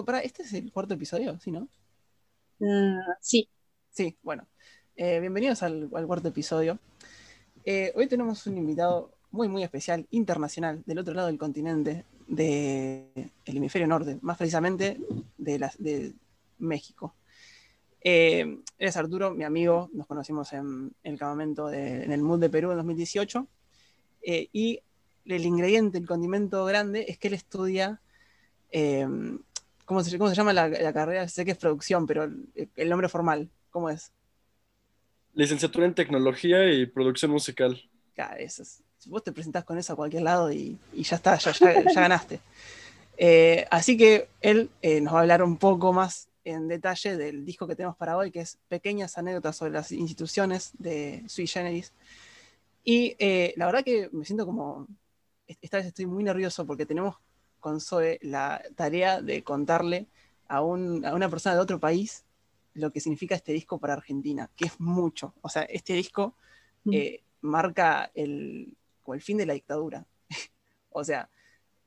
Para, este es el cuarto episodio, ¿sí, no? Uh, sí. Sí, bueno. Eh, bienvenidos al, al, cuarto episodio. Eh, hoy tenemos un invitado muy, muy especial, internacional, del otro lado del continente, del hemisferio norte, más precisamente de, México. Eh, es Arturo, mi amigo, nos conocimos en, en el campamento de, en el MUD de Perú en 2018. Eh, y el ingrediente, el condimento grande, es que él estudia eh, ¿cómo, se, ¿cómo, se, llama la, la, carrera? Sé que es producción, pero el, el, nombre formal, ¿cómo es? Licenciatura en Tecnología y Producción Musical. Claro, eso es, vos te presentás con eso a cualquier lado y, y ya está, ya, ya, ya ganaste. Eh, así que él eh, nos va a hablar un poco más en detalle del disco que tenemos para hoy, que es Pequeñas anécdotas sobre las instituciones de Sui Generis. Y eh, la verdad que me siento como, esta vez estoy muy nervioso porque tenemos con Zoe la tarea de contarle a, un, a, una persona de otro país lo que significa este disco para Argentina, que es mucho. O sea, este disco eh, marca el, el fin de la dictadura. o sea,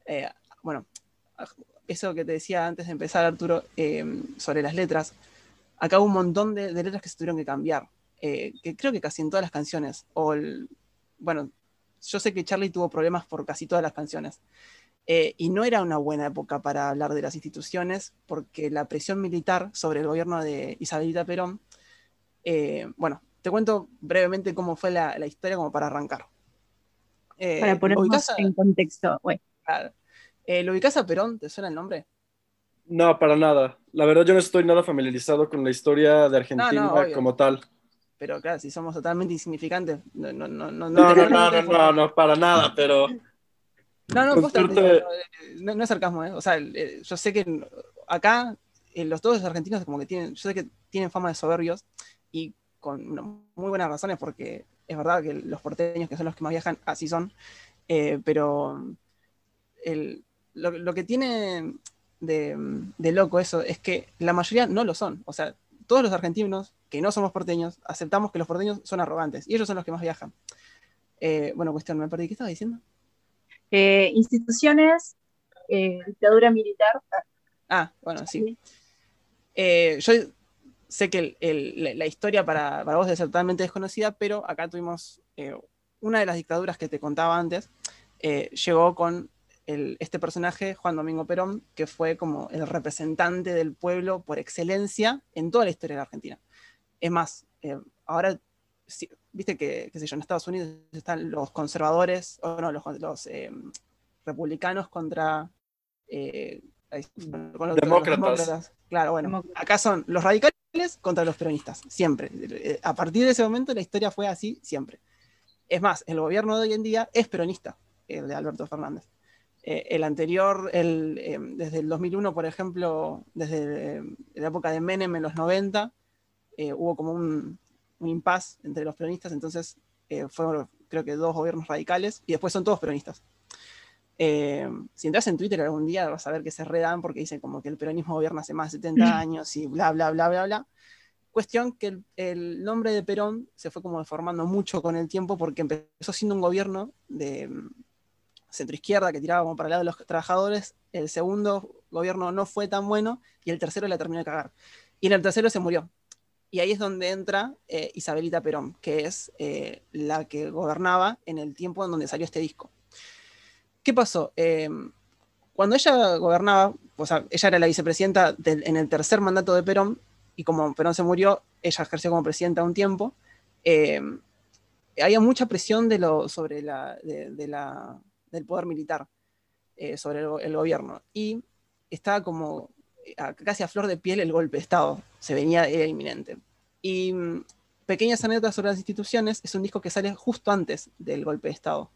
eh, bueno, eso que te decía antes de empezar, Arturo, eh, sobre las letras, acá hubo un montón de, de letras que se tuvieron que cambiar, que creo que casi en todas las canciones, o el, bueno, yo sé que Charlie tuvo problemas por casi todas las canciones. Eh, y no era una buena época para hablar de las instituciones, porque la presión militar sobre el gobierno de Isabelita Perón, eh, bueno, te cuento brevemente cómo fue la, la historia como para arrancar. Eh, para ponernos en contexto. Claro. ¿Lo ubicás a Perón? ¿Te suena el nombre? No, para nada. La verdad yo no estoy nada familiarizado con la historia de Argentina no, no, como tal. Pero claro, si somos totalmente insignificantes, no, no, no, no, no, no, no, no, no, no, para nada, pero... No, no, posta, no, no, es sarcasmo, ¿eh? O sea, yo sé que acá los todos los argentinos como que tienen, yo sé que tienen fama de soberbios y con muy buenas razones porque es verdad que los porteños que son los que más viajan así son, eh, pero el, lo, lo, que tiene de, de, loco eso es que la mayoría no lo son, o sea, todos los argentinos que no somos porteños aceptamos que los porteños son arrogantes y ellos son los que más viajan. Eh, bueno, cuestión, me perdí, ¿qué estaba diciendo? Eh, instituciones, eh, dictadura militar. Ah, bueno, sí. Eh, yo sé que el, el, la historia para, para, vos es totalmente desconocida, pero acá tuvimos eh, una de las dictaduras que te contaba antes, eh, llegó con el, este personaje, Juan Domingo Perón, que fue como el representante del pueblo por excelencia en toda la historia de la Argentina. Es más, ahora viste que, qué sé yo, en Estados Unidos están los conservadores, o no, los, los eh, republicanos contra eh, con los, demócratas. Los demócratas. Claro, bueno, demócratas. acá son los radicales contra los peronistas, siempre. Eh, a partir de ese momento la historia fue así siempre. Es más, el gobierno de hoy en día es peronista, el de Alberto Fernández. Eh, el anterior, el, eh, desde el 2001, por ejemplo, desde la época de Menem en los 90, hubo como un, un impas entre los peronistas, entonces eh, fueron creo que dos gobiernos radicales y después son todos peronistas. Eh, si entras en Twitter algún día vas a ver que se redan porque dicen como que el peronismo gobierna hace más de 70 años y bla, bla, bla, bla, bla. Cuestión que el, el nombre de Perón se fue como deformando mucho con el tiempo porque empezó siendo un gobierno de mm, centroizquierda que tiraba como para el lado de los trabajadores, el segundo gobierno no fue tan bueno y el tercero la terminó de cagar. Y en el tercero se murió. Y ahí es donde entra eh, Isabelita Perón, que es eh, la que gobernaba en el tiempo en donde salió este disco. ¿Qué pasó? Eh, cuando ella gobernaba, o sea, ella era la vicepresidenta en el tercer mandato de Perón, y como Perón se murió, ella ejerció como presidenta un tiempo, había mucha presión de lo, sobre la, de, de la, del poder militar, sobre el, el, gobierno. Y estaba como casi a flor de piel el golpe de Estado, se venía, era inminente. Y mm, Pequeñas anécdotas sobre las instituciones es un disco que sale justo antes del golpe de Estado.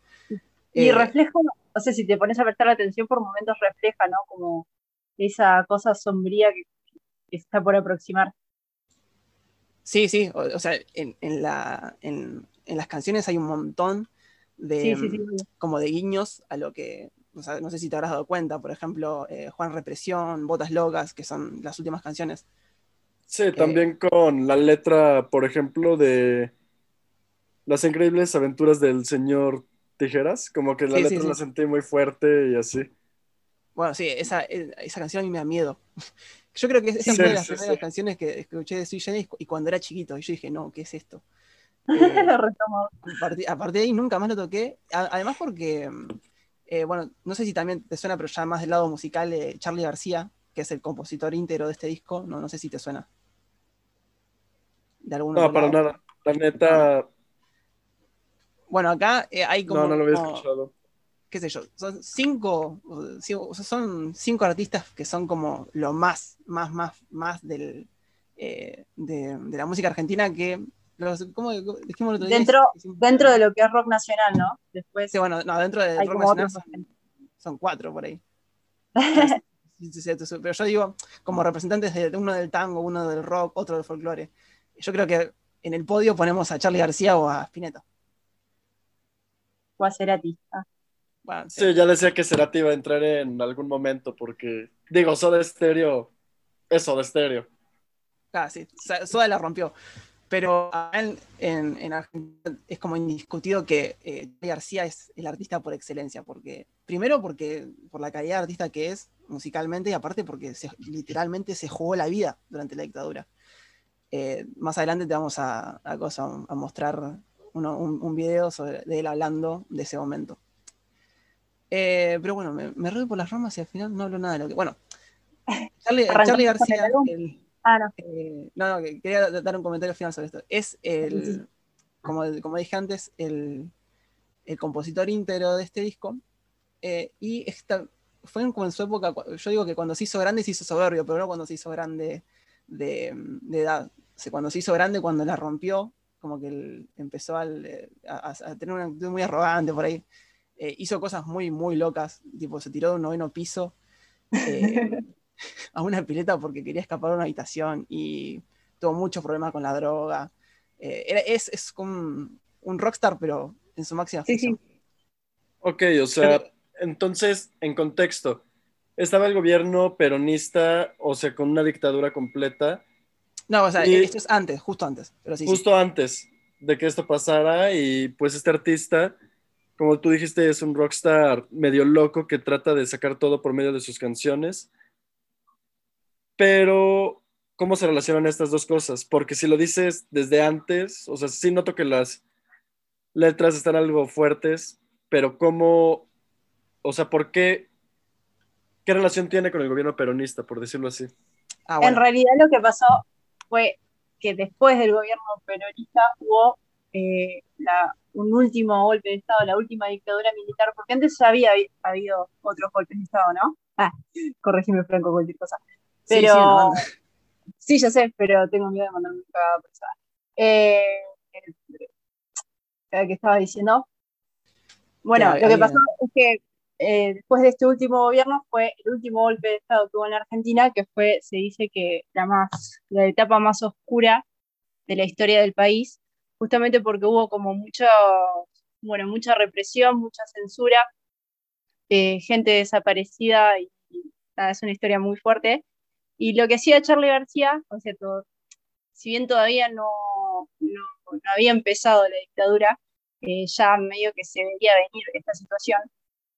Y eh, refleja, no sé si te pones a prestar atención por momentos refleja, ¿no? Como esa cosa sombría que, que está por aproximar. Sí, sí, o, o sea, en, en, la, en, en, las canciones hay un montón de, sí, sí, sí. como de guiños a lo que, o sea, no sé si te habrás dado cuenta, por ejemplo, eh, Juan Represión, Botas Locas, que son las últimas canciones. Sí, también eh, con la letra, por ejemplo, de Las increíbles aventuras del señor Tijeras, como que la sí, letra sí, la sentí muy fuerte y así. Bueno, sí, esa, esa canción a mí me da miedo. Yo creo que esa Sí, fue de las sí, primeras sí. canciones que escuché de Sui Generis y cuando era chiquito. Y yo dije, no, ¿qué es esto? Eh, a partir, a partir de ahí nunca más lo toqué. A- además porque, mm, eh, bueno, no sé si también te suena, pero ya más del lado musical, de Charlie García, que es el compositor íntegro de este disco. No, no sé si te suena. De No, para lado. nada. La neta, Bueno, acá eh, hay como, no, no lo había como- escuchado. qué sé yo, son cinco, son cinco artistas que son como lo más, más, más, más del, eh, de, de la música argentina que, los, ¿cómo dijimos el otro día? Dentro, dentro de lo que es rock nacional, ¿no? Después Sí, bueno, no, dentro de rock nacional son, son cuatro por ahí. Sí, sí, sí, sí, Pero yo digo, como representantes de uno del tango, uno del rock, otro del folclore. Yo creo que en el podio ponemos a Charlie García o a Spinetta. o a Cerati. Ah, Bueno, sí. Sí, ya decía que Cerati iba a entrar en algún momento porque, digo, Soda Stereo, eso de Stereo. Ah, sí, Soda la rompió. Pero en, en- en Argentina es como indiscutido que eh, García es el artista por excelencia, porque primero porque por la calidad de artista que es musicalmente y aparte porque se- literalmente se jugó la vida durante la dictadura. Eh, más adelante te vamos a, a cosa- a mostrar uno- un, un video sobre, de él hablando de ese momento. Eh, pero bueno, me, me por las ramas y al final no hablo nada de lo que... Bueno, con el García, el- Ah, no. eh, no, no, que quería dar un comentario final sobre esto. Es Sí. el, como, como dije antes, el, el compositor íntegro de este disco. eh, y esta, fue en- como en su época, yo digo que cuando se hizo grande se hizo soberbio, pero no cuando se hizo grande de, de edad. O sea, cuando se hizo grande, cuando la rompió, como que él empezó al, eh, a, a tener una actitud muy arrogante por ahí. Eh, hizo cosas muy, muy locas, tipo se tiró de un noveno piso. eh, a una pileta porque quería escapar de una habitación y tuvo muchos problemas con la droga. Eh, era- es, es como un, un rockstar, pero en su máxima Sí, expresión. Ok, o sea, entonces, en contexto, estaba el gobierno peronista, o sea, con una dictadura completa, No, o sea, Y- esto es antes, justo antes. Pero sí, sí. justo antes de que esto pasara, y pues este artista, como tú dijiste, es un rockstar medio loco que trata de sacar todo por medio de sus canciones. Pero, ¿cómo se relacionan estas dos cosas? Porque si lo dices desde antes, o sea, sí noto que las letras están algo fuertes, pero ¿cómo, o sea, por qué, qué relación tiene con el gobierno peronista, por decirlo así? Ah, En realidad lo que pasó fue que después del gobierno peronista hubo eh, la- un último golpe de Estado, la última dictadura militar, porque antes ya había habi- habido otros golpes de Estado, ¿no? Ah, corregime Franco cualquier cosa. Pero, sí, sí, ya sé, pero tengo miedo de mandarme una cagada pesada. Eh, eh, ¿Qué estaba diciendo? Bueno, lo que pasó es que eh, después de este último gobierno fue el último golpe de Estado que hubo en Argentina, que fue, se dice que la más, la etapa más oscura de la historia del país, justamente porque hubo como mucha, bueno, mucha represión, mucha censura, eh, gente desaparecida y, y nada, es una historia muy fuerte. Y lo que hacía Charlie García, o sea, todo- si bien todavía no, no, no había empezado la dictadura, eh, ya medio que se veía venir esta situación.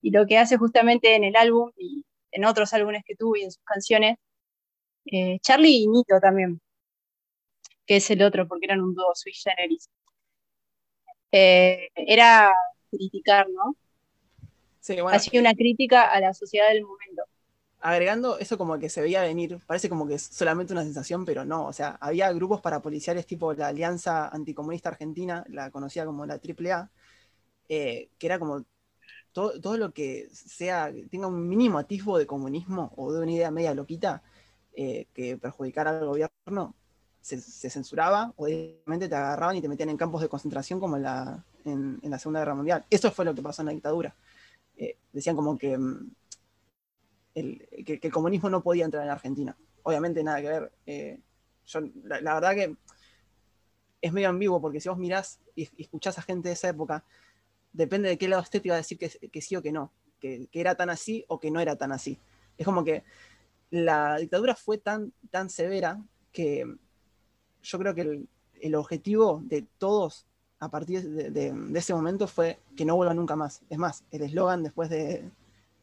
Y lo que hace justamente en el álbum y en otros álbumes que tuvo y en sus canciones, eh, Charlie y Nito también, que es el otro, porque eran un dúo sui generis, eh, era criticar, ¿no? Sí, bueno, Hacía una crítica a la sociedad del momento. Agregando eso como que se veía venir, parece como que es solamente una sensación, pero no, o sea, había grupos parapoliciales tipo la Alianza Anticomunista Argentina, la conocida como la AAA, eh, que era como todo, todo lo que sea, tenga un mínimo atisbo de comunismo o de una idea media loquita eh, que perjudicara al gobierno, se, se censuraba o directamente te agarraban y te metían en campos de concentración como en la, en, en la Segunda Guerra Mundial. Eso fue lo que pasó en la dictadura. Eh, decían como que mm, el, que, el comunismo no podía entrar en Argentina. Obviamente nada que ver. Eh, la, verdad que es medio ambiguo porque si vos mirás y, escuchás a gente de esa época, depende de qué lado esté, te va a decir que, sí o que no, que, era tan así o que no era tan así. Es como que la dictadura fue tan, tan severa que yo creo que el, el objetivo de todos a partir de, de- de ese momento fue que no vuelva nunca más. Es más, el eslogan después de,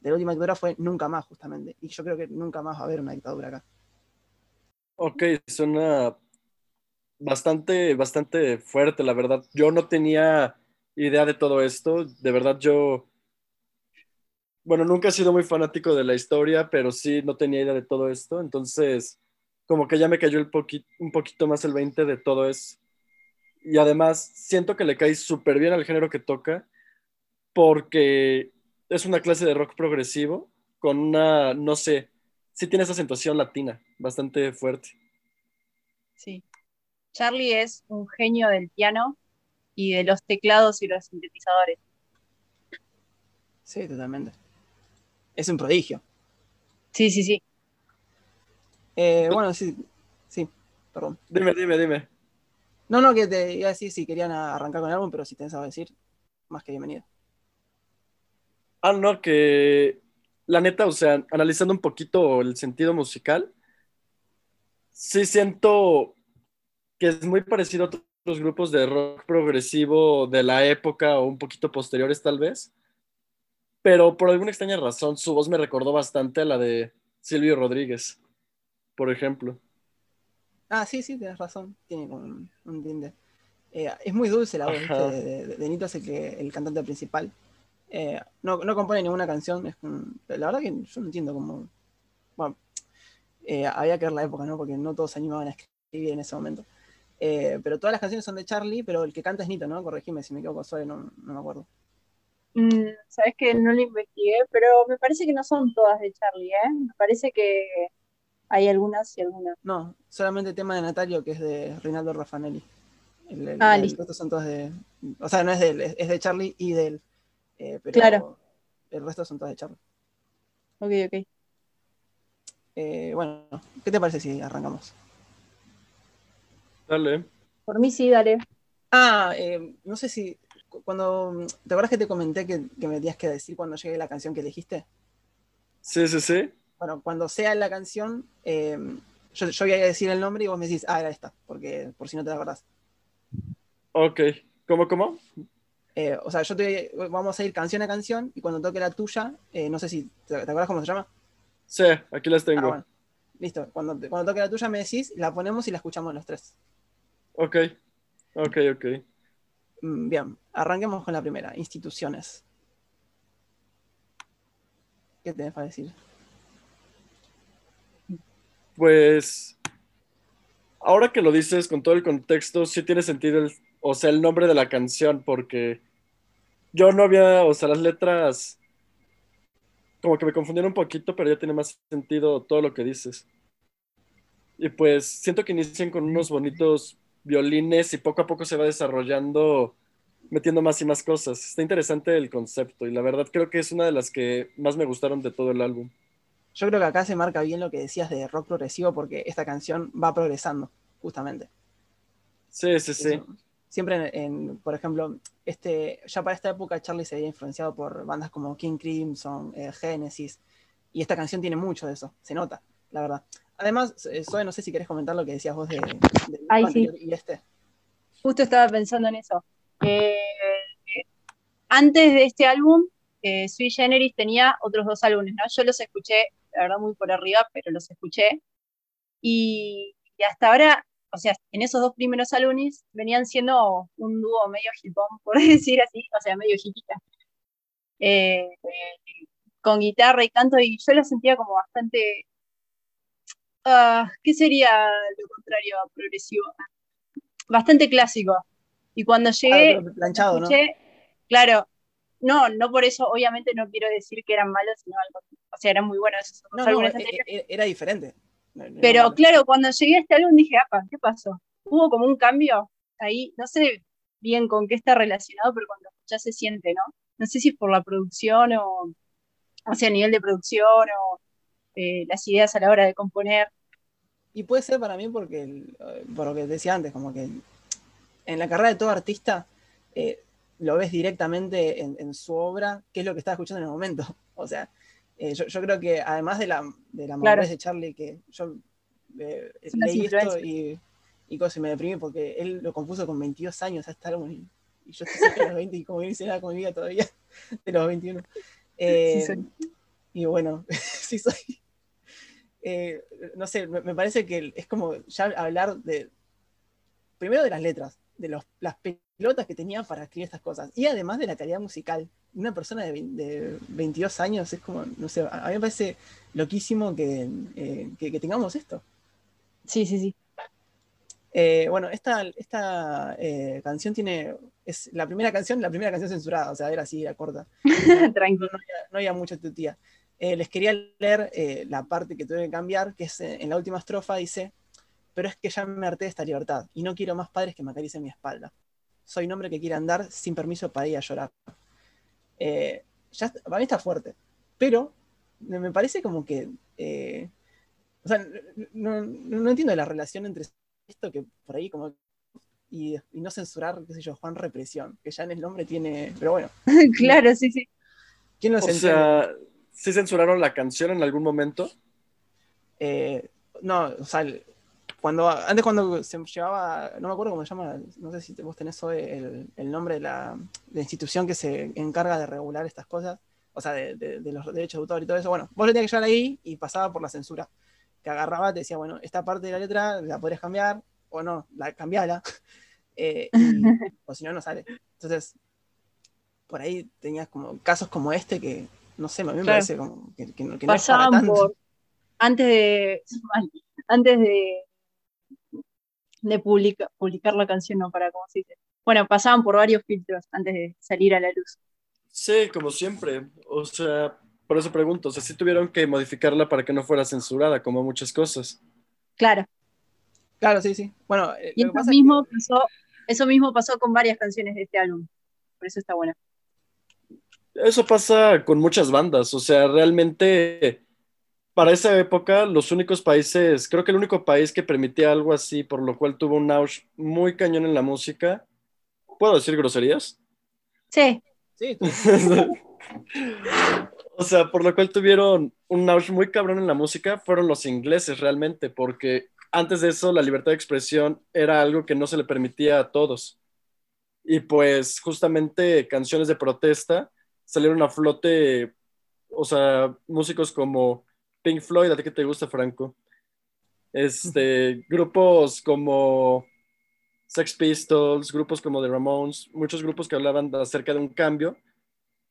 de la última dictadura fue nunca más, justamente. Y yo creo que nunca más va a haber una dictadura acá. Ok, suena bastante, bastante fuerte, la verdad. Yo no tenía idea de todo esto. De verdad, yo, bueno, nunca he sido muy fanático de la historia, pero sí no tenía idea de todo esto. Entonces, como que ya me cayó el un poquito más el 20 de todo eso. Y además, siento que le cae súper bien al género que toca, porque es una clase de rock progresivo con una, no sé, sí tiene esa acentuación latina, bastante fuerte. Sí. Charlie es un genio del piano y de los teclados y los sintetizadores. Sí, totalmente. Es un prodigio. Sí, sí, sí. Eh, bueno, sí, sí, perdón. Dime, dime, dime. No, no, que te iba a decir si querían arrancar con el álbum, pero si tenés algo que decir, más que bienvenido. Ah, no, que la neta, o sea, analizando un poquito el sentido musical, sí siento que es muy parecido a otros grupos de rock progresivo de la época o un poquito posteriores tal vez, pero por alguna extraña razón su voz me recordó bastante a la de Silvio Rodríguez, por ejemplo. Ah, sí, sí, tienes razón, tiene un, un eh, es muy dulce la voz de, Nito, es el, que, el cantante principal. Eh, no, no, compone ninguna canción, es la verdad que yo no entiendo cómo... Bueno, eh, había que ver la época, ¿no? Porque no todos se animaban a escribir en ese momento. Eh, pero todas las canciones son de Charlie, pero el que canta es Nito, ¿no? Corregime si me equivoco, suave, no, no me acuerdo. Mm, Sabes que no lo investigué, pero me parece que no son todas de Charlie, ¿eh? Me parece que hay algunas y algunas. No, solamente el tema de Natalio, que es de Rinaldo Raffanelli. ah, listo. son todas de. O sea, no es de él, es de Charlie y de él. Eh, pero claro. el resto son todas de Charlie. Ok, ok. Eh, bueno, ¿qué te parece si arrancamos? Dale. Por mí sí, dale. Ah, eh, no sé si. Cuando. ¿Te acuerdas que te comenté que, me tenías que decir cuando llegue la canción que elegiste? Sí, sí, sí. Bueno, cuando sea la canción, eh, yo, voy a decir el nombre y vos me decís, ah, era esta, porque por si no te acordás. Ok. ¿Cómo, cómo? Eh, o sea, yo te vamos a ir canción a canción y cuando toque la tuya, no sé si. ¿Te, acuerdas cómo se llama? Sí, aquí las tengo. Ah, Listo. Cuando, cuando toque la tuya me decís, la ponemos y la escuchamos los tres. Ok, ok, ok. Mm, bien, arranquemos con la primera, instituciones. ¿Qué tenés para decir? Pues, ahora que lo dices con todo el contexto, sí tiene sentido, el, o sea, el nombre de la canción, porque yo no había, o sea, las letras como que me confundieron un poquito, pero ya tiene más sentido todo lo que dices. Y pues siento que inician con unos bonitos violines y poco a poco se va desarrollando, metiendo más y más cosas. Está interesante el concepto y la verdad creo que es una de las que más me gustaron de todo el álbum. Yo creo que acá se marca bien lo que decías de rock progresivo porque esta canción va progresando, justamente. Sí, sí, sí. Siempre en, por ejemplo, este, ya para esta época Charlie se había influenciado por bandas como King Crimson, eh, Genesis, y esta canción tiene mucho de eso, se nota, la verdad. Además, eh, Zoe, no sé si querés comentar lo que decías vos de, de y este. Justo estaba pensando en eso. Eh, antes de este álbum, eh, Sui Generis tenía otros dos álbumes, ¿no? Yo los escuché, la verdad, muy por arriba, pero los escuché. Y, hasta ahora, o sea, en esos dos primeros álbumes venían siendo un dúo medio hipón, por decir así, o sea, medio hipita. Eh, con guitarra y canto, y yo lo sentía como bastante Ah, ¿qué sería lo contrario a progresivo? Bastante clásico. Y cuando llegué, planchado, ¿no? claro, no, no por eso, obviamente no quiero decir que eran malos, sino algo, o sea, eran muy buenos no, no, e, e, era diferente. Pero claro, cuando llegué a este álbum dije, apa, ¿qué pasó? Hubo como un cambio ahí, no sé bien con qué está relacionado, pero cuando ya se siente, ¿no? No sé si por la producción o, o sea, a nivel de producción o eh, las ideas a la hora de componer. Y puede ser para mí porque, eh, por lo que decía antes, como que en la carrera de todo artista eh, lo ves directamente en, su obra, qué es lo que está escuchando en el momento. O sea, eh, yo, creo que además de la, de la madurez de Charlie, que yo leí esto y, y me deprimí porque él lo compuso con 22 años hasta álbum y, yo estoy cerca de los 20 y como no hice nada con mi vida todavía de los 21. Y bueno, sí soy. Eh, no sé, me, me parece que es como ya hablar de. Primero de las letras, de los, las pelotas que tenía para escribir estas cosas. Y además de la calidad musical. Una persona de, vein- de 22 años es como, no sé, a mí me parece loquísimo que, eh, que- que tengamos esto. Sí, sí, sí. Eh, bueno, esta, esta eh, canción tiene, es la primera canción, la primera canción censurada, o sea, era así, era corta. Tranquilo. No había mucha tutía. Eh, les quería leer la parte que tuve que cambiar, que es en la última estrofa, dice, pero es que ya me harté de esta libertad y no quiero más padres que me acaricien mi espalda. Soy un hombre que quiere andar sin permiso para ir a llorar. Eh, ya, está- para mí está fuerte, pero me parece como que, eh, o sea, no, no- no entiendo la relación entre esto que por ahí como y, y no censurar, qué sé yo, Juan Represión, que ya en el nombre tiene, pero bueno, claro, sí, sí. ¿quién lo O censura? sea, ¿sí censuraron la canción en algún momento? Eh, no, o sea, el- cuando antes cuando se llevaba, no me acuerdo cómo se llama, no sé si vos tenés hoy el, el nombre de la, de la institución que se encarga de regular estas cosas, o sea, de, de- de los derechos de autor y todo eso, bueno, vos lo tenías que llevar ahí y pasaba por la censura, que agarraba, te decía, bueno, esta parte de la letra la podrías cambiar, o no, la cambiala, eh, y- o si no, no sale. Entonces, por ahí tenías como casos como este que, no sé, a mí me Claro. parece como que, que no, que no es para Pasaban tanto. por. Antes de. Antes de. De publica- publicar la canción, no para cómo se dice. Bueno, pasaban por varios filtros antes de salir a la luz. Sí, como siempre. O sea, por eso pregunto, o sea, sí tuvieron que modificarla para que no fuera censurada, como muchas cosas. Claro. Claro, sí, sí. Bueno, eh, Y eso mismo, que- pasó, eso mismo pasó con varias canciones de este álbum. Por eso está bueno. Eso pasa con muchas bandas, o sea, realmente para esa época los únicos países, creo que el único país que permitía algo así, por lo cual tuvo un auge muy cañón en la música, ¿puedo decir groserías? Sí, Sí, O sea, por lo cual tuvieron un auge muy cabrón en la música, fueron los ingleses realmente, porque antes de eso la libertad de expresión era algo que no se le permitía a todos. Y pues justamente canciones de protesta salieron a flote, o sea, músicos como Pink Floyd, a ti que te gusta, Franco. Este, grupos como Sex Pistols, grupos como The Ramones, muchos grupos que hablaban acerca de un cambio,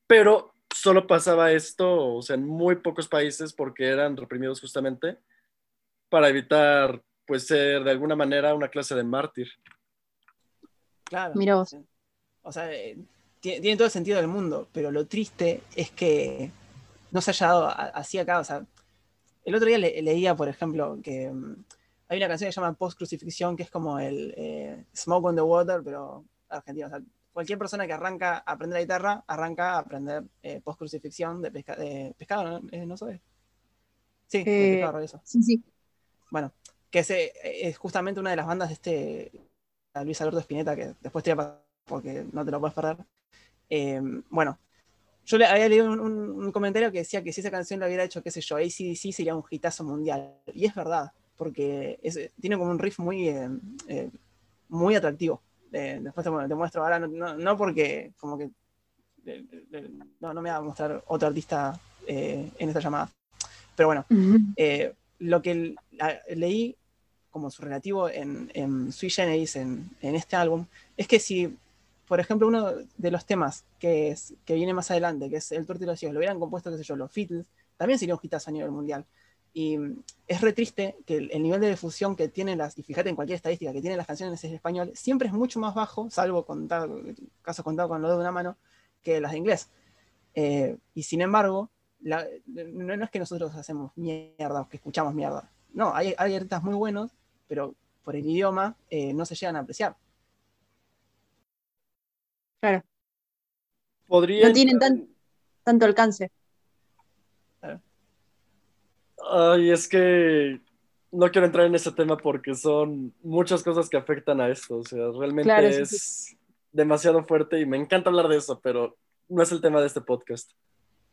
pero solo pasaba esto, o sea, en muy pocos países porque eran reprimidos justamente para evitar, pues, ser de alguna manera una clase de mártir. claro. Mira vos. O sea, eh, tiene, tiene todo el sentido del mundo, pero lo triste es que no se haya dado así acá. O sea, el otro día le- leía, por ejemplo, que mm, hay una canción que se llama Post Crucifixión, que es como el eh, Smoke on the Water, pero argentino. O sea, cualquier persona que arranca a aprender la guitarra, arranca a aprender eh, Post Crucifixión de, pesca- de pescado, ¿no? Eh, ¿no sabes? Sí, de Eh, pescado rabioso. sí, sí. Bueno, que es justamente una de las bandas de este Luis Alberto Spinetta, que después te voy a pasar porque no te lo puedes perder. Eh, bueno, yo le había leído un, un- un comentario que decía que si esa canción la hubiera hecho, qué sé yo, ACDC sería un hitazo mundial. Y es verdad, porque es- tiene como un riff muy, eh, eh, muy atractivo. Eh, después te, te muestro ahora, no, no- no porque como que no, no me va a mostrar otro artista en esta llamada. Pero bueno, lo que la- leí como su relativo en, en Sui Generis, en, en este álbum, es que si, por ejemplo, uno de los temas que, es, que viene más adelante, que es El Tuerto y los Ciegos, lo hubieran compuesto, qué sé yo, los Beatles, también sería un hitazo a nivel mundial. Y mm, es re triste que el, el nivel de difusión que tienen las, y fíjate en cualquier estadística que tienen las canciones en español, siempre es mucho más bajo, salvo contar, casos contados con lo de una mano, que las de inglés. Eh, y sin embargo, la- no, no es que nosotros hacemos mierda o que escuchamos mierda. No, hay, hay artistas muy buenos, pero por el idioma eh, no se llegan a apreciar. Claro, Podría No tienen tan- tanto alcance. Ay, es que no quiero entrar en ese tema porque son muchas cosas que afectan a esto. O sea, realmente Claro, sí, es demasiado fuerte y me encanta hablar de eso, pero no es el tema de este podcast.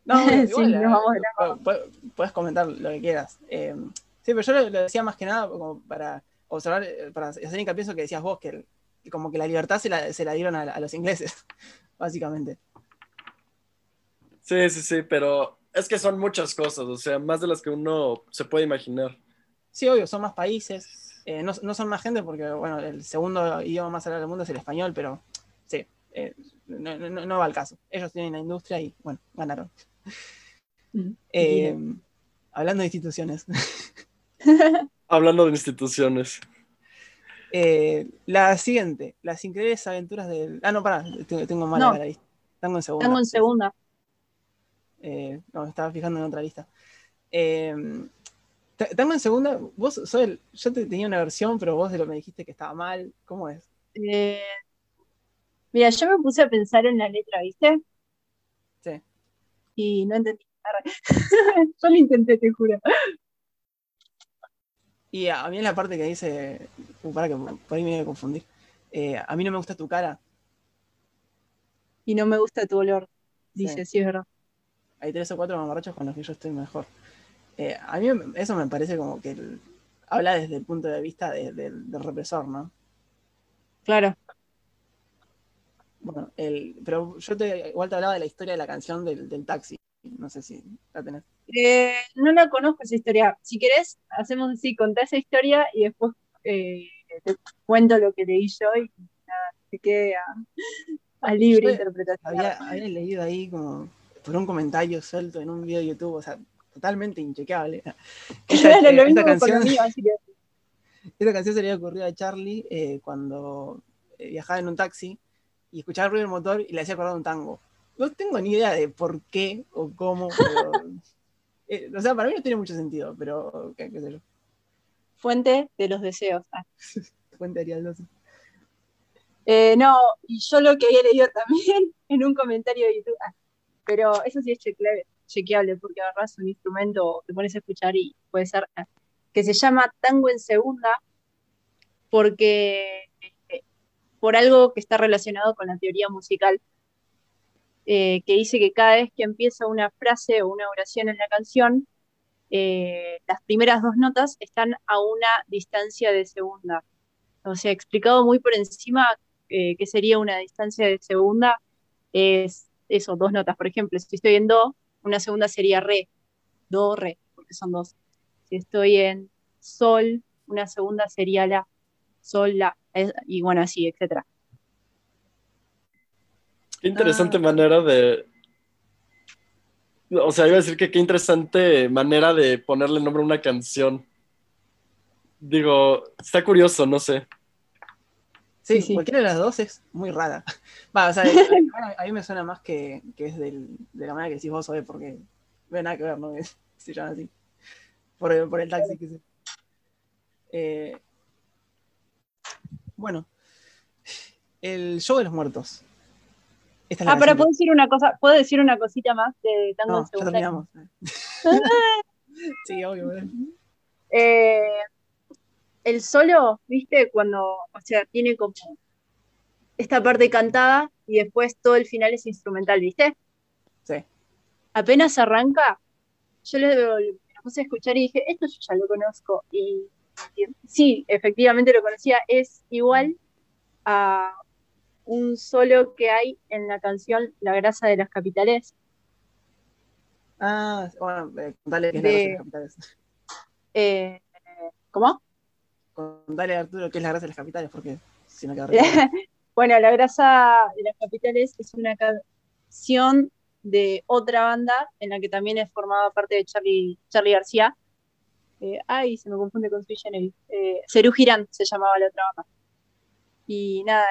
No, Sí, igual, nos eh, pu- puedes comentar lo que quieras. Eh, sí, pero yo lo, lo decía más que nada como para observar, eh, para hacer hincapié en eso que decías vos, que el- que como que la libertad se la, se la dieron a, a los ingleses, básicamente. Sí, sí, sí, pero es que son muchas cosas, o sea, más de las que uno se puede imaginar. Sí, obvio, son más países, eh, no, no son más gente porque, bueno, el segundo idioma más hablado del mundo es el español, pero sí, eh, no, no- no va al caso. Ellos tienen la industria y, bueno, ganaron. Eh, hablando de instituciones, Hablando de instituciones. Eh, la siguiente, las increíbles aventuras del... Ah, no, pará, tengo, tengo mal No. la lista. Tengo en segunda. Tengo en segunda. Eh, no, me estaba fijando en otra lista. Eh, T- Tango en segunda, vos sos el- yo te tenía una versión, pero vos de lo me dijiste que estaba mal. ¿Cómo es? Eh, mira, yo me puse a pensar en la letra, ¿viste? Sí. Y no entendí. Yo lo intenté, te juro. Y a, mí en la parte que dice, para que por ahí me voy a confundir. Eh, a mí no me gusta tu cara. Y no me gusta tu olor. Dice, Sí. sí, es verdad. Hay tres o cuatro mamarrachos con los que yo estoy mejor. Eh, a mí eso me parece como que el- habla desde el punto de vista de- del- del represor, ¿no? Claro. Bueno, el, pero yo te, igual te hablaba de la historia de la canción del, del taxi. No sé si la tenés. Eh, no la conozco esa historia. Si querés, hacemos así, contá esa historia y después eh, te cuento lo que leí yo y nada, que quede a, a libre Yo interpretación. Había, había leído ahí como por un comentario suelto en un video de YouTube, o sea, totalmente inchequeable. Esta, eh, lo esta mismo con lo canción, mío, así que esta canción se le había ocurrido a Charlie eh, cuando eh, viajaba en un taxi y escuchaba el ruido del motor y le hacía acordar un tango. No tengo ni idea de por qué o cómo, pero, eh, o sea, para mí no tiene mucho sentido, pero qué, qué sé yo, fuente de los deseos. Ah. fuente Arial 12. Eh, no, y yo lo que había leído también en un comentario de YouTube, ah, pero eso sí es chequeable, chequeable porque agarras un instrumento, te pones a escuchar y puede ser ah, que se llama tango en segunda porque eh, por algo que está relacionado con la teoría musical, eh, que dice que cada vez que empieza una frase o una oración en la canción, eh, las primeras dos notas están a una distancia de segunda. O sea, explicado muy por encima eh, qué sería una distancia de segunda, es eso, dos notas. Por ejemplo, si estoy en do, una segunda sería re, do, re, porque son dos. Si estoy en sol, una segunda sería la, sol, la, es- y bueno, así, etcétera. Qué interesante Ah. manera de. O sea, iba a decir que qué interesante manera de ponerle nombre a una canción. Digo, está curioso, no sé. Sí, Sí, cualquiera de las dos es muy rara. Va, o sea, a, a mí me suena más que, que es del- de la manera que decís vos, Oe, porque no tiene nada que ver, ¿no? Que se llama así. Por el, por el taxi, que sé. Eh, bueno, el show de los muertos. Esta es la Ah, pero puedo decir una cosa, puedo decir una cosita más de que- tango No, en ya segunda. terminamos. sí, obvio. Eh, el solo, ¿viste? Cuando, o sea, tiene como esta parte cantada y después todo el final es instrumental, ¿viste? Sí. Apenas arranca, yo le, le puse a escuchar y dije, esto yo ya lo conozco. Y, y sí, efectivamente lo conocía. Es igual a un solo que hay en la canción La grasa de las capitales. Ah, bueno, eh, contale que es la gracia de las capitales. Eh, ¿Cómo? Contale, Arturo, que es la gracia de las capitales, porque si no queda Bueno, La grasa de las capitales es una canción de otra banda en la que también es formaba parte de Charlie, Charlie García. Eh, ay, se me confunde con Sui Generis. Cerú Girán se llamaba la otra banda. Y nada,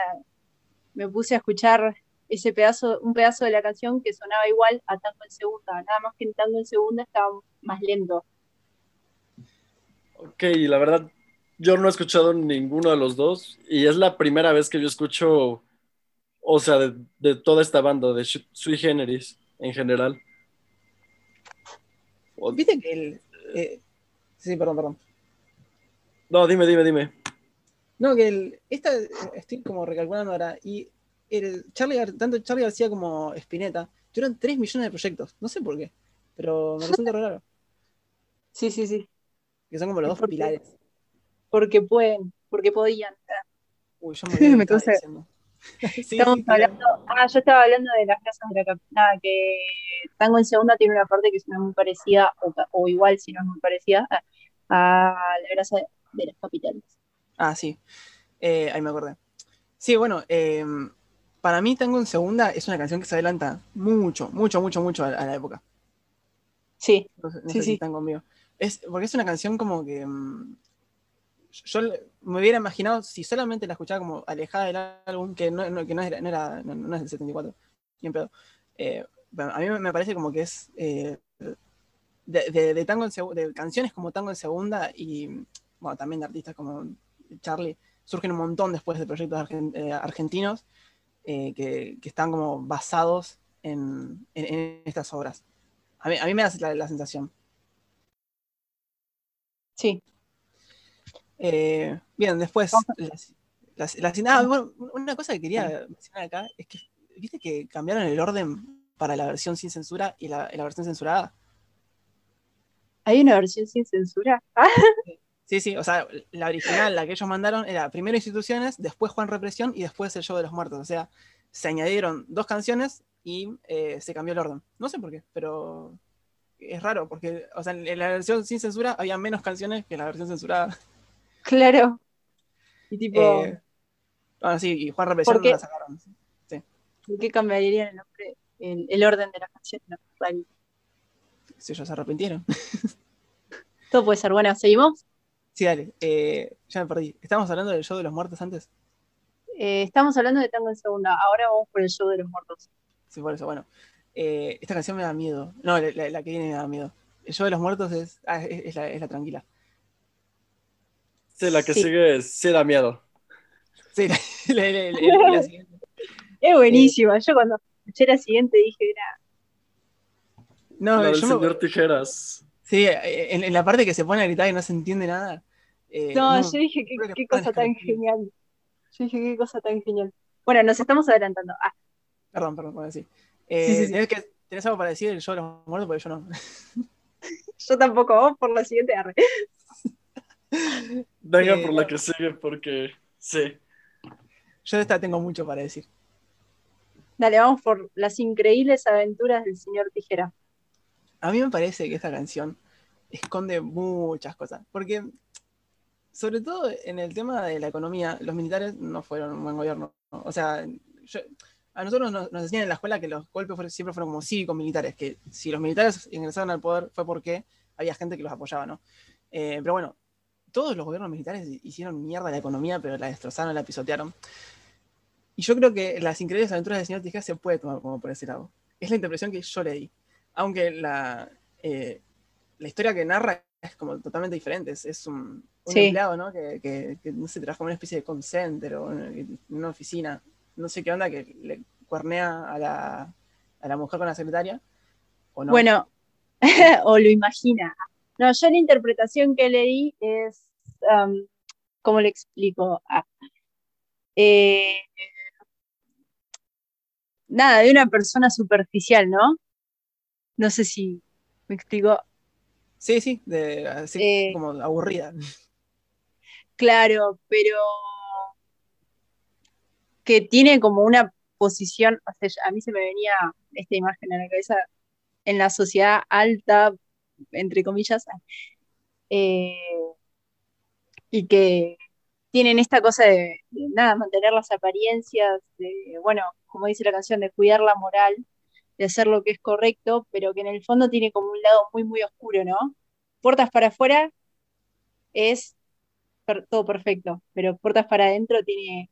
me puse a escuchar ese pedazo, un pedazo de la canción que sonaba igual a Tango en Segunda. Nada más que en Tango en Segunda estaba más lento. Ok, la verdad, yo no he escuchado ninguno de los dos y es la primera vez que yo escucho, o sea, de, de toda esta banda, de Sui- Generis en general. Viste que el. eh, sí, perdón, perdón. no, dime, dime, dime. No, que el, esta eh, estoy como recalculando ahora. Y el Charlie, tanto Charlie García como Spinetta tuvieron 3 millones de proyectos. No sé por qué. Pero me resulta re raro. Sí, sí, sí. Que son como los dos ¿Por qué? pilares. Porque pueden, porque podían. Uy, yo me Me diciendo. Sí, Estamos sí, hablando. Ah, yo estaba hablando de las casas de la capital. que Tango en segunda tiene una parte que es muy parecida, o, igual si no es muy parecida, a, a la grasa de, de las capitales. Ah, sí. Eh, ahí me acordé. Sí, bueno, eh, para mí Tango en Segunda es una canción que se adelanta mucho, mucho, mucho, mucho a, a la época. Sí, No Sí, sé si sí. están conmigo. Es, porque es una canción como que mm, yo me hubiera imaginado si solamente la escuchaba como alejada del álbum, que no, no- que no era, no, era- no- es del 74, ni en pedo. Eh, a mí me- parece como que es eh, de, de- de tango en de canciones como Tango en Segunda y bueno, también de artistas como Charlie, surgen un montón después de proyectos eh, argentinos eh, que, que están como basados en, en- en estas obras. A mí, a mí me da la, la sensación. sí. Eh, bien, después. las- las- las- ah, bueno, una cosa que quería mencionar acá es que, ¿viste que cambiaron el orden para la versión sin censura y la, y la versión censurada? Hay una versión sin censura. Sí, sí, o sea, la original, la que ellos mandaron, era primero Instituciones, después Juan Represión y después El Show de los Muertos. O sea, se añadieron dos canciones y eh, se cambió el orden. No sé por qué, pero es raro, porque, o sea, en la versión sin censura había menos canciones que en la versión censurada. claro. Y tipo, Eh, bueno, sí, y Juan Represión ¿Por no la sacaron. ¿por qué cambiarían el nombre, el, el orden de las canciones? No. Si ellos se arrepintieron. Todo puede ser. Bueno, ¿seguimos? Sí, dale, eh, ya me perdí. ¿Estábamos hablando del show de los muertos antes? Eh, estamos hablando de Tango en segunda. Ahora vamos por el show de los muertos. Sí, por eso, bueno. Eh, esta canción me da miedo. No, la, la- la que viene me da miedo. El show de los muertos es, ah, es, es la, es la tranquila. Sí, la que Sí. sigue es- sí da miedo. Sí, la, la- la- la- la siguiente. Es buenísima. Yo cuando escuché la siguiente dije, era, No, yo me- señor Tijeras. Sí, eh, en, en la parte que se pone a gritar y no se entiende nada. eh, No, no, yo dije, qué, cosa tan genial. Yo dije, qué cosa tan genial. Bueno, nos estamos adelantando. Ah, Perdón, perdón, bueno, sí. Eh, Sí, sí, sí. ¿tenés, que- tenés algo para decir de los muertos? Porque yo no. yo tampoco, vamos por la siguiente. arre. Venga Eh, por la que sigue porque sí. Yo de esta tengo mucho para decir. Dale, vamos por las increíbles aventuras del señor Tijera. A mí me parece que esta canción esconde muchas cosas, porque sobre todo en el tema de la economía, los militares no fueron un buen gobierno. O sea, a nosotros nos, nos enseñan en la escuela que los golpes siempre fueron como cívicos militares, que si los militares ingresaron al poder fue porque había gente que los apoyaba, ¿no? Eh, pero bueno, todos los gobiernos militares hicieron mierda la economía, pero la destrozaron, la pisotearon. Y yo creo que las increíbles aventuras del señor Tijera se puede tomar como por ese lado. Es la interpretación que yo le di. Aunque la, eh, la historia que narra es como totalmente diferente. Es, es un, un Sí. empleado, ¿no? Que, que- que, no sé, trabaja como una especie de o en una oficina. No sé qué onda, que le cuernea a la, a la mujer con la secretaria. ¿o no? Bueno, o lo imagina. No, yo la interpretación que leí es, um, ¿cómo le explico? Ah, eh, nada, de una persona superficial, ¿no? No sé si me explico. Sí, sí, de, así eh, como aburrida. Claro, pero que tiene como una posición, o sea, a mí se me venía esta imagen en la cabeza en la sociedad alta, entre comillas, eh, y que tienen esta cosa de, de nada, mantener las apariencias, de, bueno, como dice la canción, de cuidar la moral, de hacer lo que es correcto, pero que en el fondo tiene como un lado muy, muy oscuro, ¿no? Puertas para afuera es per- todo perfecto, pero puertas para adentro tiene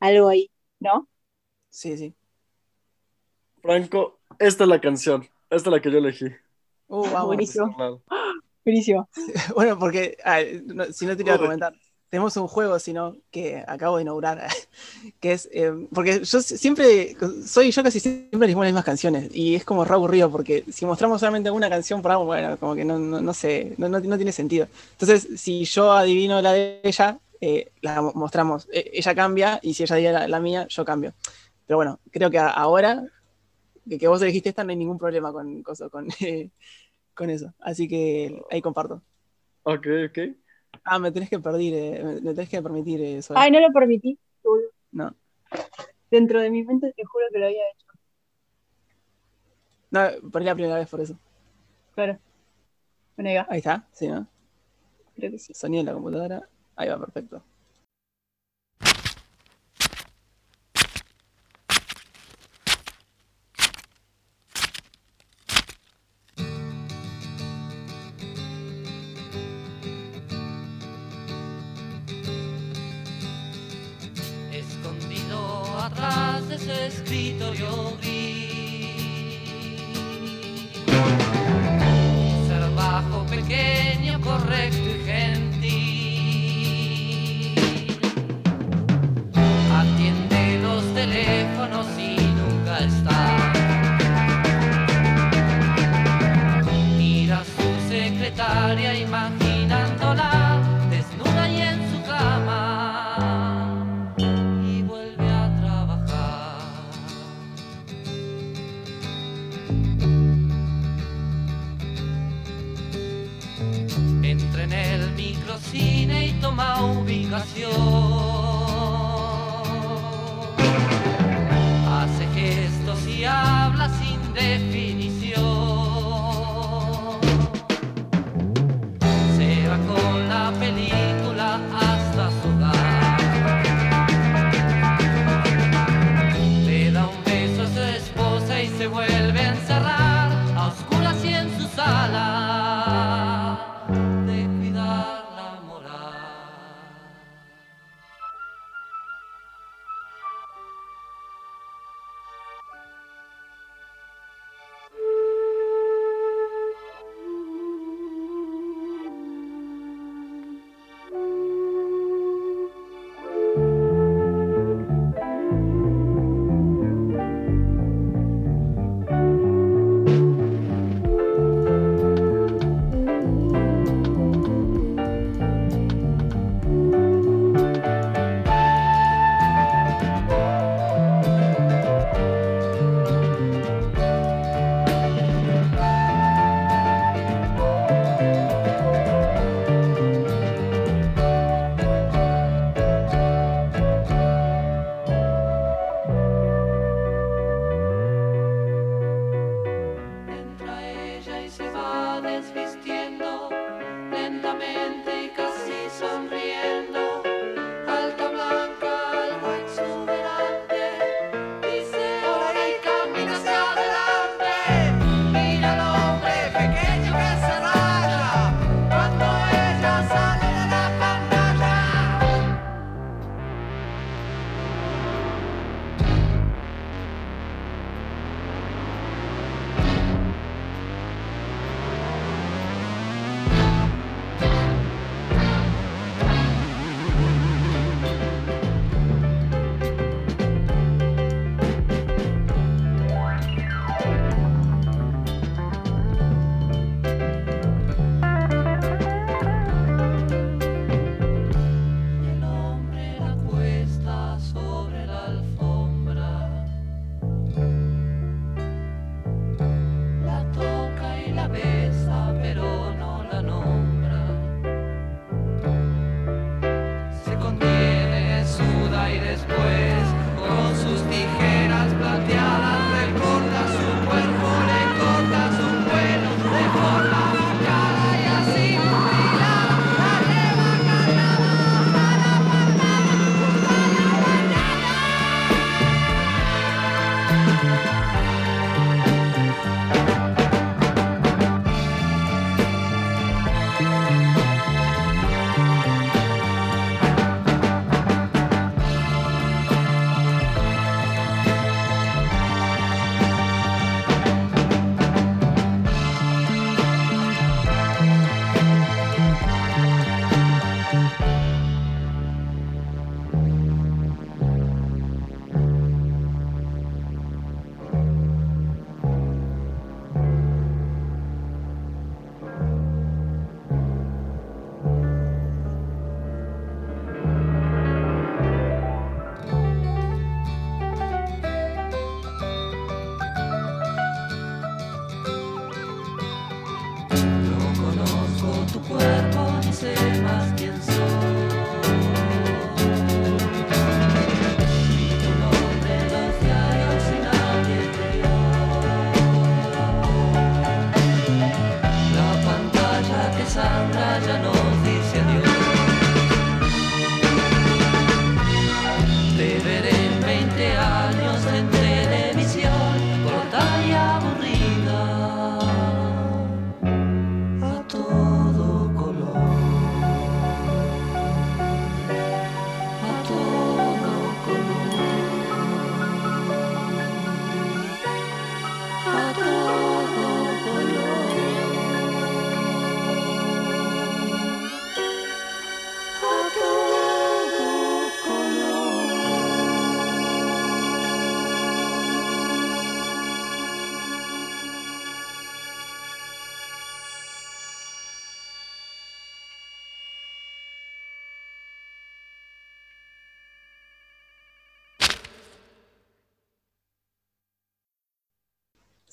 algo ahí, ¿no? Sí, sí. Franco, esta es la canción. Esta es la que yo elegí. Uh, vamos. Buenísimo. Buenísimo. Bueno, porque no- si no te iba a comentar, tenemos un juego, sino que acabo de inaugurar, que es, eh, porque yo si- siempre, soy yo casi siempre elegimos las mismas canciones, y es como re aburrido, porque si mostramos solamente una canción por algo, bueno, como que no, no, no sé, no, no- tiene sentido. Entonces, si yo adivino la de ella, eh, la mo- mostramos, Eh, ella cambia, y si ella adivina la, la mía, yo cambio. Pero bueno, creo que a- ahora, que, que vos elegiste esta, no hay ningún problema con, con, con, con eso. Así que ahí comparto. Ok, ok. Ah, me tenés que permitir, eh, me, me tenés que permitir eso. Ay, no lo permití. No. dentro de mi mente te juro que lo había hecho. No, por ahí la primera vez por eso. Claro. Me nega, Ahí está, sí, ¿no? creo que sí. Sonido en la computadora. Ahí va, perfecto.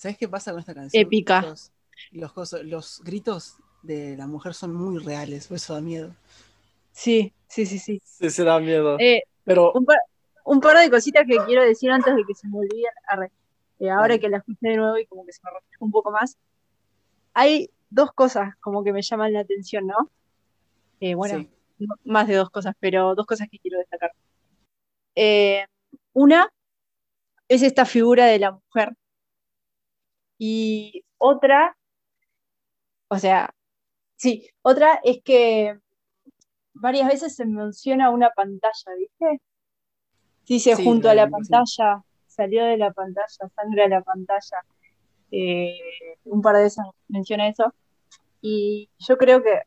¿Sabes qué pasa con esta canción? Épica. Los, los, cosos- los gritos de la mujer son muy reales, por eso da miedo. Sí, sí, sí, sí. Sí, se da miedo. Eh, Pero un, par, un par de cositas que quiero decir antes de que se me olviden. Eh, ahora que la escuché de nuevo y como que se me refrescó un poco más. Hay dos cosas como que me llaman la atención, ¿no? Eh, bueno, Sí. no- más de dos cosas, pero dos cosas que quiero destacar. Eh, una es esta figura de la mujer. Y otra, o sea, sí, otra es que varias veces se menciona una pantalla, ¿viste? Dice Sí, junto a la sí. pantalla, salió de la pantalla, sangre a la pantalla. Eh, un par de veces menciona eso. Y yo creo que,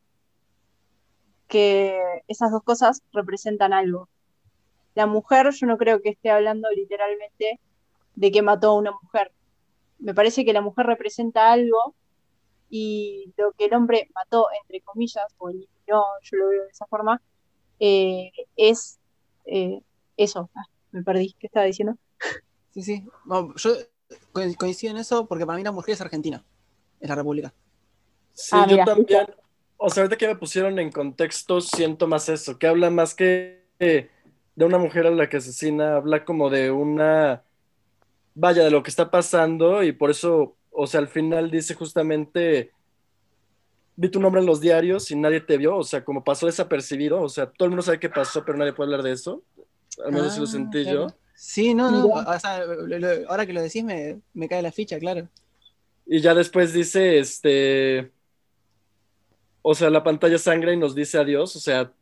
que esas dos cosas representan algo. La mujer, yo no creo que esté hablando literalmente de que mató a una mujer. Me parece que la mujer representa algo y lo que el hombre mató, entre comillas, o eliminó, yo lo veo de esa forma, eh, es eh, eso. Ah, me perdí, ¿qué estaba diciendo? Sí, sí. Bueno, yo co- coincido en eso porque para mí la mujer es argentina, es la República. sí, Ah, yo también. O sea, ahorita que me pusieron en contexto, siento más eso, que habla más que eh, de una mujer a la que asesina, habla como de una, vaya, de lo que está pasando y por eso, o sea, al final dice justamente, vi tu nombre en los diarios y nadie te vio, o sea, como pasó desapercibido, o sea, todo el mundo sabe qué pasó, pero nadie puede hablar de eso, al menos así lo Ah, sentí claro. yo. Sí, no, no. O sea, lo- lo- ahora que lo decís me, me cae la ficha, claro. Y ya después dice, este, o sea, la pantalla sangra y nos dice adiós, o sea,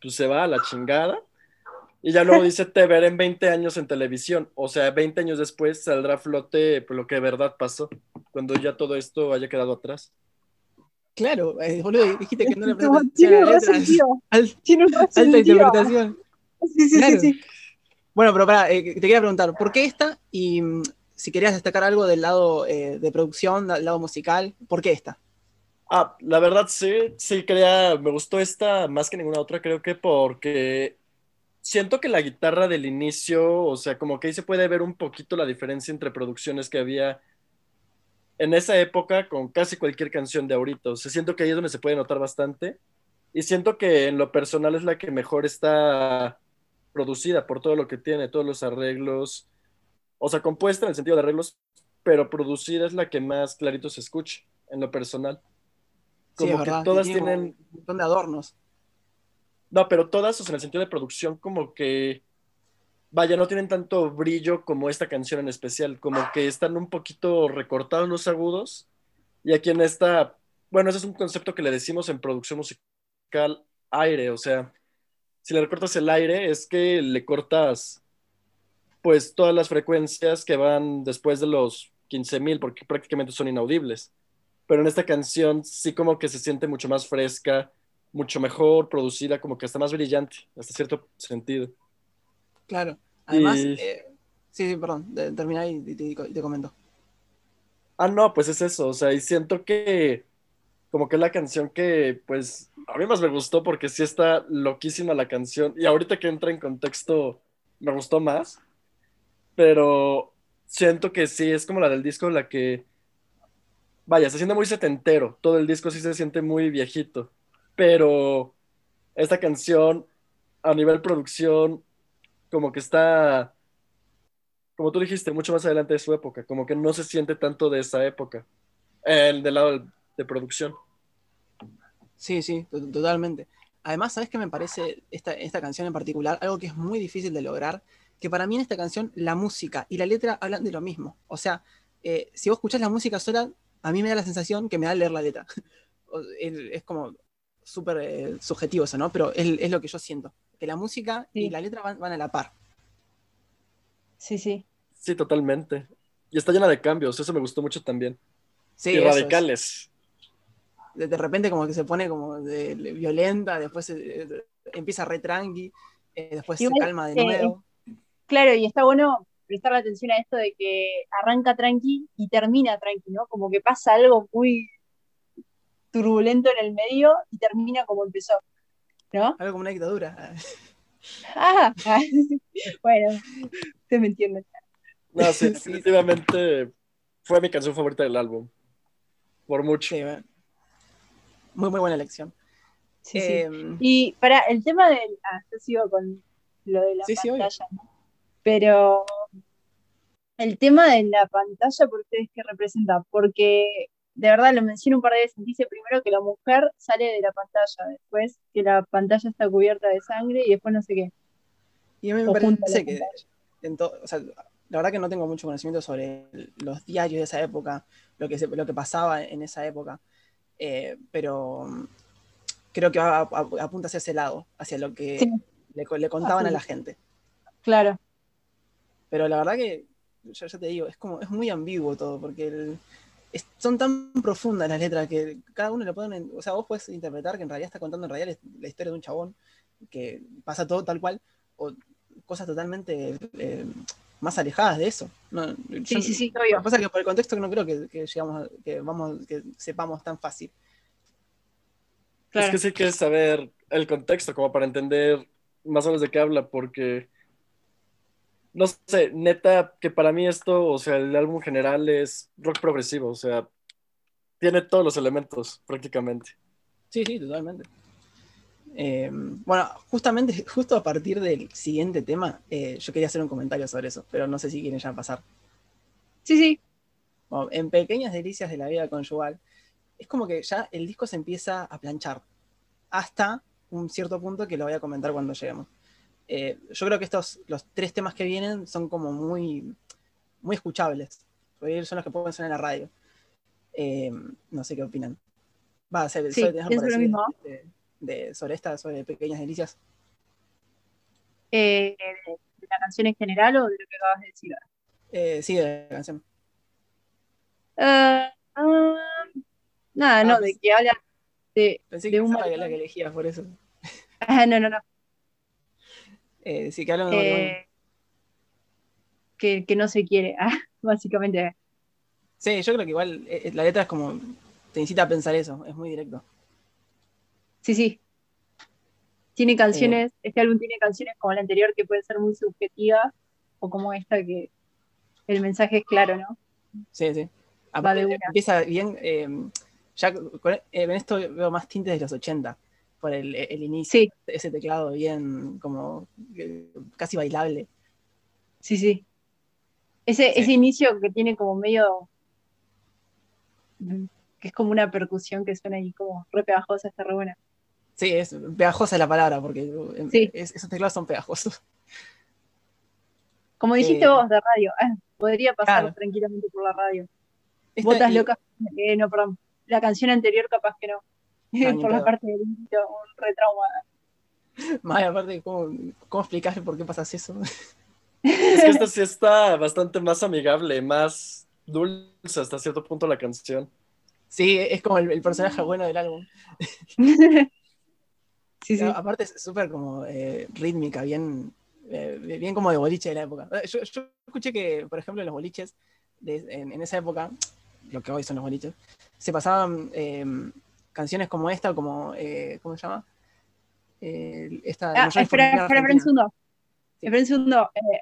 pues se va a la chingada. Y ya luego dice, te veré en 20 años en televisión. O sea, 20 años después saldrá a flote lo que de verdad pasó, cuando ya todo esto haya quedado atrás. Claro, eh, boludo, dijiste que no le un Alta interpretación. Sí, sí, Claro. sí, sí. Bueno, pero pará, eh, te quería preguntar, ¿por qué esta? Y mm, si querías destacar algo del lado eh, de producción, del lado musical, ¿por qué esta? Ah, la verdad sí, sí, quería, me gustó esta más que ninguna otra, creo que porque siento que la guitarra del inicio, o sea, como que ahí se puede ver un poquito la diferencia entre producciones que había en esa época con casi cualquier canción de ahorita. O sea, siento que ahí es donde se puede notar bastante. Y siento que en lo personal es la que mejor está producida por todo lo que tiene, todos los arreglos. O sea, compuesta en el sentido de arreglos, pero producida es la que más clarito se escucha en lo personal. Sí, Como es que todas tienen un montón de adornos. No, pero todas, o sea, en el sentido de producción, como que, vaya, no tienen tanto brillo como esta canción en especial, como que están un poquito recortados los agudos. Y aquí en esta, bueno, ese es un concepto que le decimos en producción musical aire, o sea, si le recortas el aire es que le cortas, pues, todas las frecuencias que van después de los 15.000, porque prácticamente son inaudibles. Pero en esta canción sí como que se siente mucho más fresca, mucho mejor producida, como que está más brillante, hasta cierto sentido. Claro. Además, Y- eh, sí, sí, perdón, terminá y te comento. Ah, no, pues es eso, o sea, y siento que como que es la canción que, pues, a mí más me gustó porque sí está loquísima la canción, y ahorita que entra en contexto, me gustó más, pero siento que sí, es como la del disco, la que, vaya, se siente muy setentero, todo el disco sí se siente muy viejito, pero esta canción, a nivel producción, como que está, como tú dijiste, mucho más adelante de su época, como que no se siente tanto de esa época, el del lado de producción. Sí, sí, to- totalmente. Además, ¿sabes qué me parece esta, esta canción en particular? Algo que es muy difícil de lograr, que para mí en esta canción la música y la letra hablan de lo mismo. O sea, eh, si vos escuchás la música sola, a mí me da la sensación que me da leer la letra. Es como súper eh, subjetivo eso, ¿no? Pero es, es lo que yo siento, que la música y la letra van, van a la par. Sí, sí. Sí, totalmente. Y está llena de cambios, eso me gustó mucho también. Sí, y eso es. radicales. de, de repente como que se pone como de- de violenta, después eh, de- empieza re tranqui, eh, después Igual, se calma de eh, nuevo. Claro, y está bueno prestar atención a esto de que arranca tranqui y termina tranqui, ¿no? Como que pasa algo muy turbulento en el medio y termina como empezó, ¿no? Algo como una dictadura. Ah, bueno, ustedes me entienden. No, sí, definitivamente fue mi canción favorita del álbum. Por mucho. Sí, bueno. Muy, muy buena elección. Sí, sí. Em, Y para el tema del. Ah, yo sigo con lo de la Sí, sí, obvio. pantalla, ¿no? Pero el tema de la pantalla, ¿por ustedes qué representa? Porque de verdad lo menciono un par de veces. Dice primero que la mujer sale de la pantalla, después que la pantalla está cubierta de sangre y después no sé qué. Y a mí me O parece que, en to- o sea, la verdad que no tengo mucho conocimiento sobre los diarios de esa época, lo que, se- lo que pasaba en esa época, eh, pero mm, creo que va- apunta hacia ese lado, hacia lo que Sí. le, co- le contaban a la gente. Claro, Pero la verdad que, yo ya te digo, es como, es muy ambiguo todo, porque el- es- son tan profundas las letras que cada uno le pueden, o sea, vos puedes interpretar que en realidad está contando en realidad la historia de un chabón, que pasa todo tal cual, o cosas totalmente eh, más alejadas de eso. No, sí, yo- sí, sí, Lo que obvio. pasa es que por el contexto no creo que, que llegamos que vamos, que sepamos tan fácil. Es que sí que saber el contexto como para entender más o menos de qué habla, porque no sé, neta, que para mí esto, o sea, el álbum general es rock progresivo, o sea, tiene todos los elementos prácticamente. Sí, sí, totalmente. Eh, bueno, justamente, justo a partir del siguiente tema, eh, yo quería hacer un comentario sobre eso, pero no sé si quieren ya pasar. Sí, sí, Bueno, en Pequeñas Delicias de la Vida Conyugal, es como que ya el disco se empieza a planchar, hasta un cierto punto que lo voy a comentar cuando lleguemos. Eh, yo creo que estos, los tres temas que vienen son como muy, muy escuchables, son los que pueden sonar en la radio. Eh, no sé qué opinan. Va, se, Sí, suele tener pienso por lo mismo. de- de- sobre esta, sobre Pequeñas Delicias. Eh, de, la canción en general o de lo que acabas de decir. Eh, sí, de la canción. Ah, nada, Ah, no, pues- de que habla de, Pensé de que un la, que elegías, por eso. Ah, no, no, no. Eh, sí, que hablan de un matrimonio. Eh, que, que no se quiere, ah, básicamente. Sí, yo creo que igual eh, la letra es como. Te incita a pensar eso, es muy directo. Sí, sí. Tiene canciones, este álbum tiene canciones como el anterior que pueden ser muy subjetivas, o como esta que el mensaje es claro, ¿no? Sí, sí. Aparte, empieza bien. eh, ya con, eh, en esto veo más tintes de los 80, por el, el inicio. Sí, Ese teclado bien, como. eh, casi bailable. sí, sí. Ese, Sí. ese inicio que tiene como medio. que es como una percusión que suena ahí como re pegajosa, está re buena. Sí, es pegajosa la palabra, porque eh, Sí. es- esos teclados son pegajosos. Como dijiste Eh, vos de radio, ah, podría pasar claro. tranquilamente por la radio. Esta- Botas locas, eh, no, perdón. La canción anterior capaz que no. Por la parte del inicio, un retrauma. Más aparte, ¿cómo, cómo explicar por qué pasas eso? Es que esta sí está bastante más amigable, más dulce hasta cierto punto la canción. Sí, es como el, el personaje bueno del álbum. Sí, sí. Aparte es súper como eh, rítmica, bien, eh, bien como de boliche de la época. Eh, Yo, yo escuché que, por ejemplo, en los boliches, de- en, en esa época, lo que hoy son los boliches, se pasaban eh, canciones como esta, como, eh, ¿cómo se llama? Eh, esta, Ah, espera, espera, espera un segundo. Sí. Espera un segundo. Eh,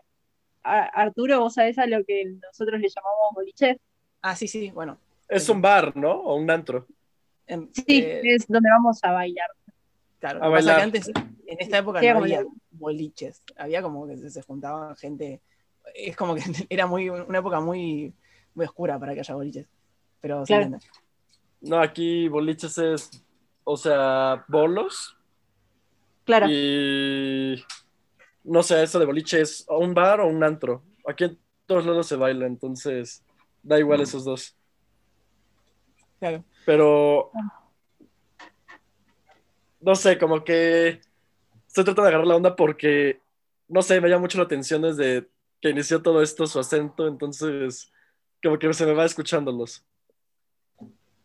Arturo, ¿vos sabés a lo que nosotros le llamamos boliche? Ah, sí, sí, bueno. Es un bar, ¿no? O un antro. Sí, eh, es donde vamos a bailar. Claro, A lo que bailar. antes, en esta época Sí, no había boliches, había como que se, juntaban gente, es como que era muy una época muy, muy oscura para que haya boliches, pero se Claro. entiende. No, aquí boliches es, o sea, bolos Claro, y no sé, eso de boliche es o un bar o un antro. Aquí en todos lados se baila, entonces da igual esos dos. Claro. Pero no sé, como que estoy tratando de agarrar la onda porque no sé, me llama mucho la atención desde que inició todo esto su acento, entonces como que se me va escuchándolos.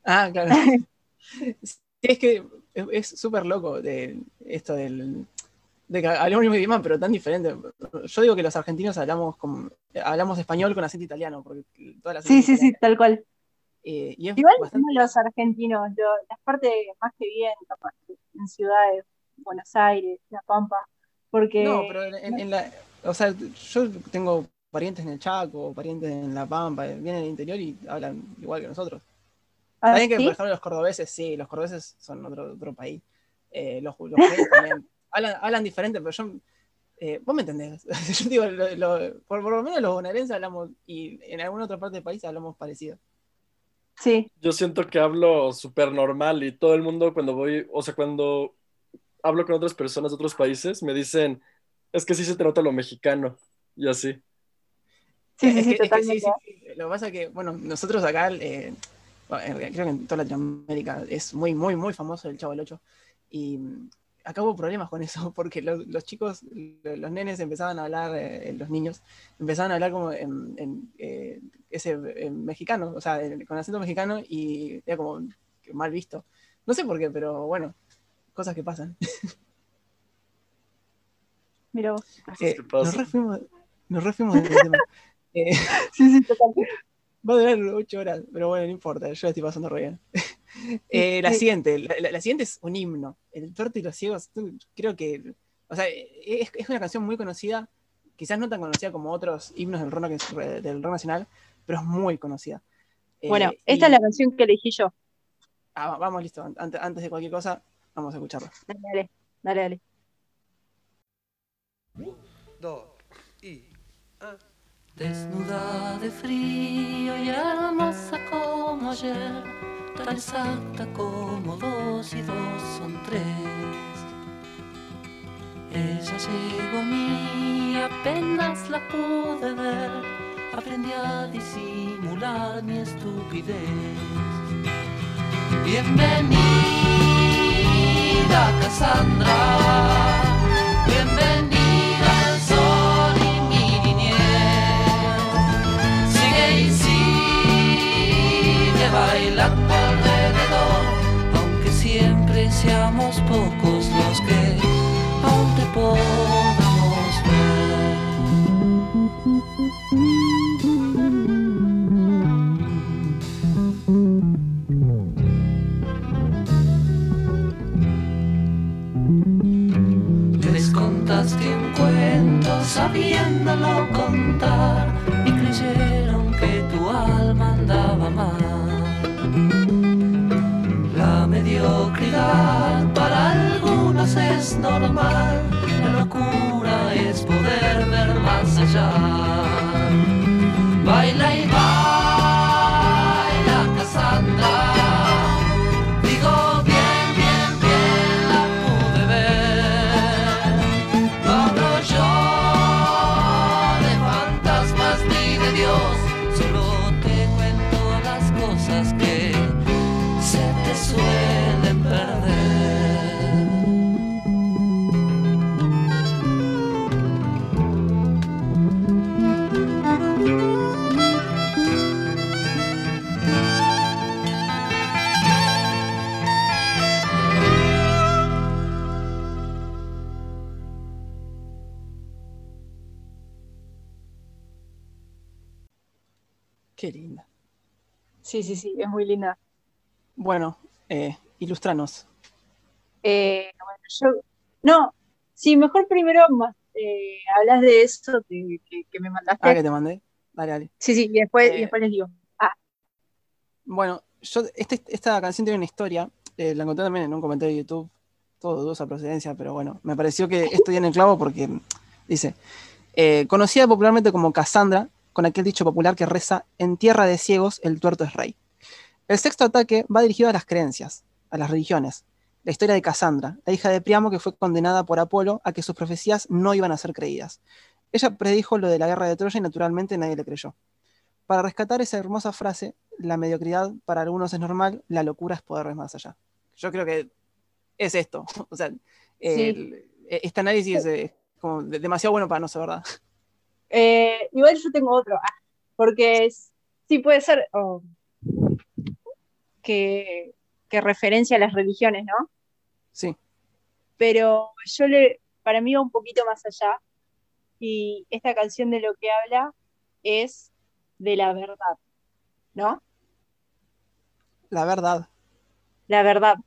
Ah, claro. Sí, es que es- súper loco de esto del de que hablamos el mismo idioma, pero tan diferente. Yo digo que los argentinos hablamos como, hablamos español con acento italiano, porque todas las sí, sí, sí, tal cual. Eh, y es Igual bastante- no los argentinos, lo- las partes más que bien, capaz, en ciudades, Buenos Aires, La Pampa, porque No, pero en, en la. O sea, yo tengo parientes en el Chaco, parientes en La Pampa, vienen del interior y hablan igual que nosotros. ¿Ah, También que, sí? por ejemplo, los cordobeses, sí, los cordobeses son otro, otro país. Eh, los los también hablan, hablan diferente, pero yo. eh, vos me entendés. yo digo, lo- lo- por, por lo menos los bonaerenses hablamos, y en alguna otra parte del país hablamos parecido. Sí, Yo siento que hablo súper normal y todo el mundo cuando voy, o sea, cuando hablo con otras personas de otros países, me dicen, es que sí se te nota lo mexicano y así. sí, sí, Es sí, que- es que totalmente. sí, sí. Lo que pasa es que, bueno, nosotros acá, eh, creo que en toda Latinoamérica es muy, muy, muy famoso el Chavo del Ocho. Y mm, acá hubo problemas con eso, porque los, los chicos, lo- los nenes empezaban a hablar, eh, los niños, empezaban a hablar como en, en, eh, ese en mexicano, o sea, con acento mexicano y era como mal visto. No sé por qué, pero bueno, cosas que pasan. Mira vos. Eh, nos refuimos, nos refuimos del tema. Eh, Sí, sí, totalmente. Va a durar ocho horas, pero bueno, no importa, yo la estoy pasando re bien. Eh, la siguiente, la, la- la siguiente es un himno. El tuerto y los ciegos, creo que, o sea, es, es una canción muy conocida, quizás no tan conocida como otros himnos del rock, del rock nacional, pero es muy conocida. Eh, Bueno, y- esta es la canción que elegí yo. ah, va- vamos, listo, antes, antes de cualquier cosa, vamos a escucharla. Dale, dale, dale, dale. dos y ah. Desnuda de frío y hermosa como ayer, tan exacta como dos y dos son tres. Ella llegó a mí, apenas la pude ver, aprendí a disimular mi estupidez. Bienvenida Cassandra, contaste un cuento sabiéndolo contar y creyeron que tu alma andaba mal. La mediocridad para algunos es normal, la locura es poder ver más allá. Sí, sí, sí, es muy linda. Bueno, eh, ilustranos. Eh, bueno, yo, no, sí, mejor primero eh, hablas de eso que, que- que me mandaste. Ah, que te mandé. Dale, dale. Sí, sí, y después, y después les digo. Bueno, yo, este- esta canción tiene una historia, la encontré también en un comentario de YouTube, todo dudosa procedencia, pero bueno, me pareció que esto en el clavo porque dice, conocida popularmente como Cassandra, con aquel dicho popular que reza, en tierra de ciegos el tuerto es rey. El sexto ataque va dirigido a las creencias, a las religiones. La historia de Cassandra, la hija de Priamo que fue condenada por Apolo a que sus profecías no iban a ser creídas. Ella predijo lo de la guerra de Troya y naturalmente nadie le creyó. Para rescatar esa hermosa frase, la mediocridad para algunos es normal, la locura es poder ver más allá. Yo creo que es esto. O sea, el- este análisis es como de- demasiado bueno para no ser verdad. Eh, igual yo tengo otro, ah, porque es- sí puede ser oh, que, que referencia a las religiones, ¿no? Sí, Pero yo le, para mí va un poquito más allá, y esta canción de lo que habla es de la verdad, ¿no? la verdad. La verdad,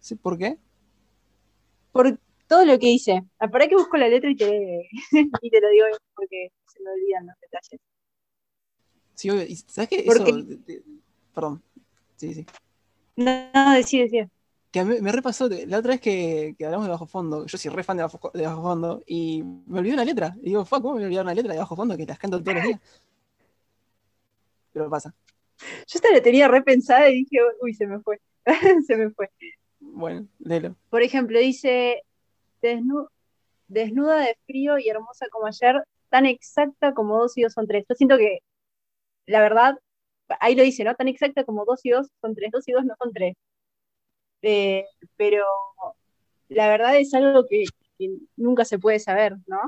¿Sí? ¿Por qué? por todo lo que dice. Ah, ¿Para que busco la letra y te, y te lo digo porque se me olvidan los detalles. Sí, obvio. ¿Y ¿Sabes qué? Eso, de- de- perdón. Sí, sí. No, no, decía, decía. Que mí me repasó la otra vez que, que hablamos de Bajo Fondo. Yo soy re fan de Bajo, de Bajo Fondo y me olvidé una letra. Y digo, fuck, ¿cómo me olvidé una letra de Bajo Fondo que las canto todos los días? Pero pasa. Yo esta la tenía repensada y dije, uy, se me fue. se me fue. Bueno, léelo. Por ejemplo, dice, "Desnu- desnuda de frío y hermosa como ayer, tan exacta como dos y dos son tres. Yo siento que, la verdad, ahí lo dice, ¿no? Tan exacta como dos y dos son tres, dos y dos no son tres. Eh, pero la verdad es algo que, que nunca se puede saber, ¿no?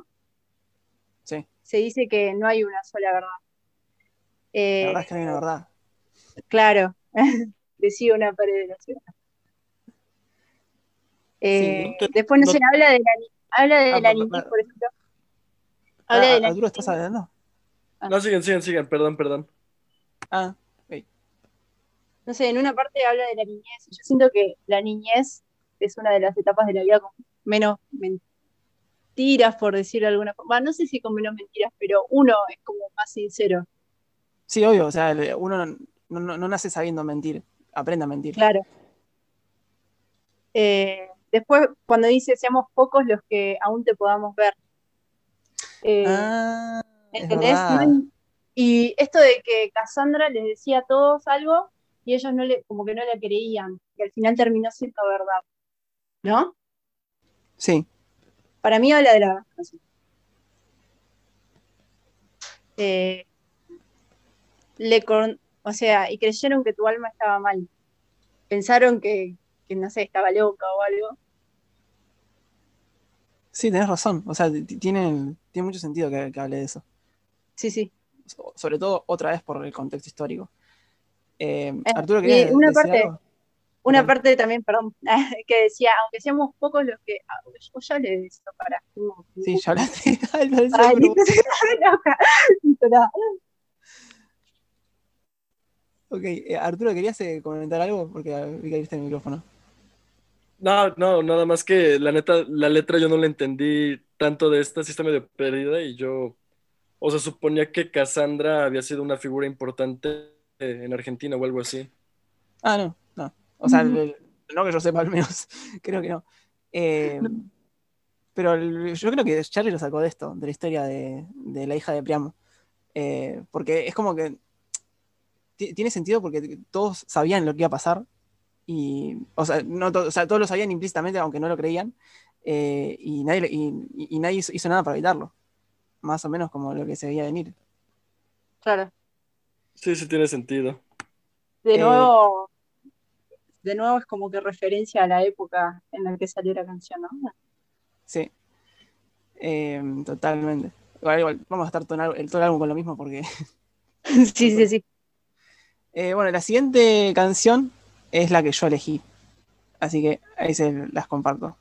Sí, Se dice que no hay una sola verdad. la Eh, verdad es que no hay una verdad. Claro, decía una pared de la ciudad. Eh, no te- después, no, no- sé, habla de la, habla de Ah, la por ejemplo. Habla Ah, de la ¿estás hablando? No, sigan, sigan, sigan, perdón, perdón. Ah, No sé, en una parte habla de la niñez. Yo siento que la niñez es una de las etapas de la vida con menos mentiras, por decirlo de alguna forma. No sé si con menos mentiras, pero uno es como más sincero. sí, obvio. O sea, uno no, no- no nace sabiendo mentir. Aprende a mentir. Claro. Eh, después, cuando dice, seamos pocos los que aún te podamos ver. Eh, Ah, es ¿Entendés? hay- Y esto de que Cassandra les decía a todos algo y ellos no le, como que no le creían, que al final terminó siendo verdad. ¿No? Sí, Para mí habla de la Eh, le con- o sea, y creyeron que tu alma estaba mal. Pensaron que, que, no sé, estaba loca o algo. sí, tenés razón. O sea, tiene, tiene mucho sentido que, que hable de eso. Sí, sí. So- Sobre todo, otra vez, por el contexto histórico. Eh, Eh, Arturo, ¿querías una decir parte- algo? Una parte también, perdón, que decía, aunque seamos pocos los que. ah, Yo ya le eso para. Sí, ya hablaste. Ay, Ay, nada. Ok, eh, Arturo, ¿querías eh, comentar algo? Porque ah, vi que abriste el micrófono. No, no, nada más que la neta, la letra yo no la entendí tanto de esta, sí está medio perdida y yo, o sea, suponía que Cassandra había sido una figura importante en Argentina o algo así. Ah, no, no. O sea, el- no que yo sepa al menos. Creo que no. Eh, pero el- yo creo que Charlie lo sacó de esto, de la historia de, de la hija de Priamo. Eh, porque es como que ti- tiene sentido porque todos sabían lo que iba a pasar. Y, o sea, no to- o sea, todos lo sabían implícitamente, aunque no lo creían. eh, y nadie, y, nadie hizo, hizo nada para evitarlo. Más o menos como lo que se veía venir. Claro. Sí, sí tiene sentido. De Eh, nuevo, de nuevo es como que referencia a la época en la que salió la canción, ¿no? Sí. Eh, totalmente. Igual, igual, vamos a estar todo el, todo el álbum con lo mismo porque Sí, sí, sí. Eh, bueno, la siguiente canción es la que yo elegí. Así que ahí se las comparto.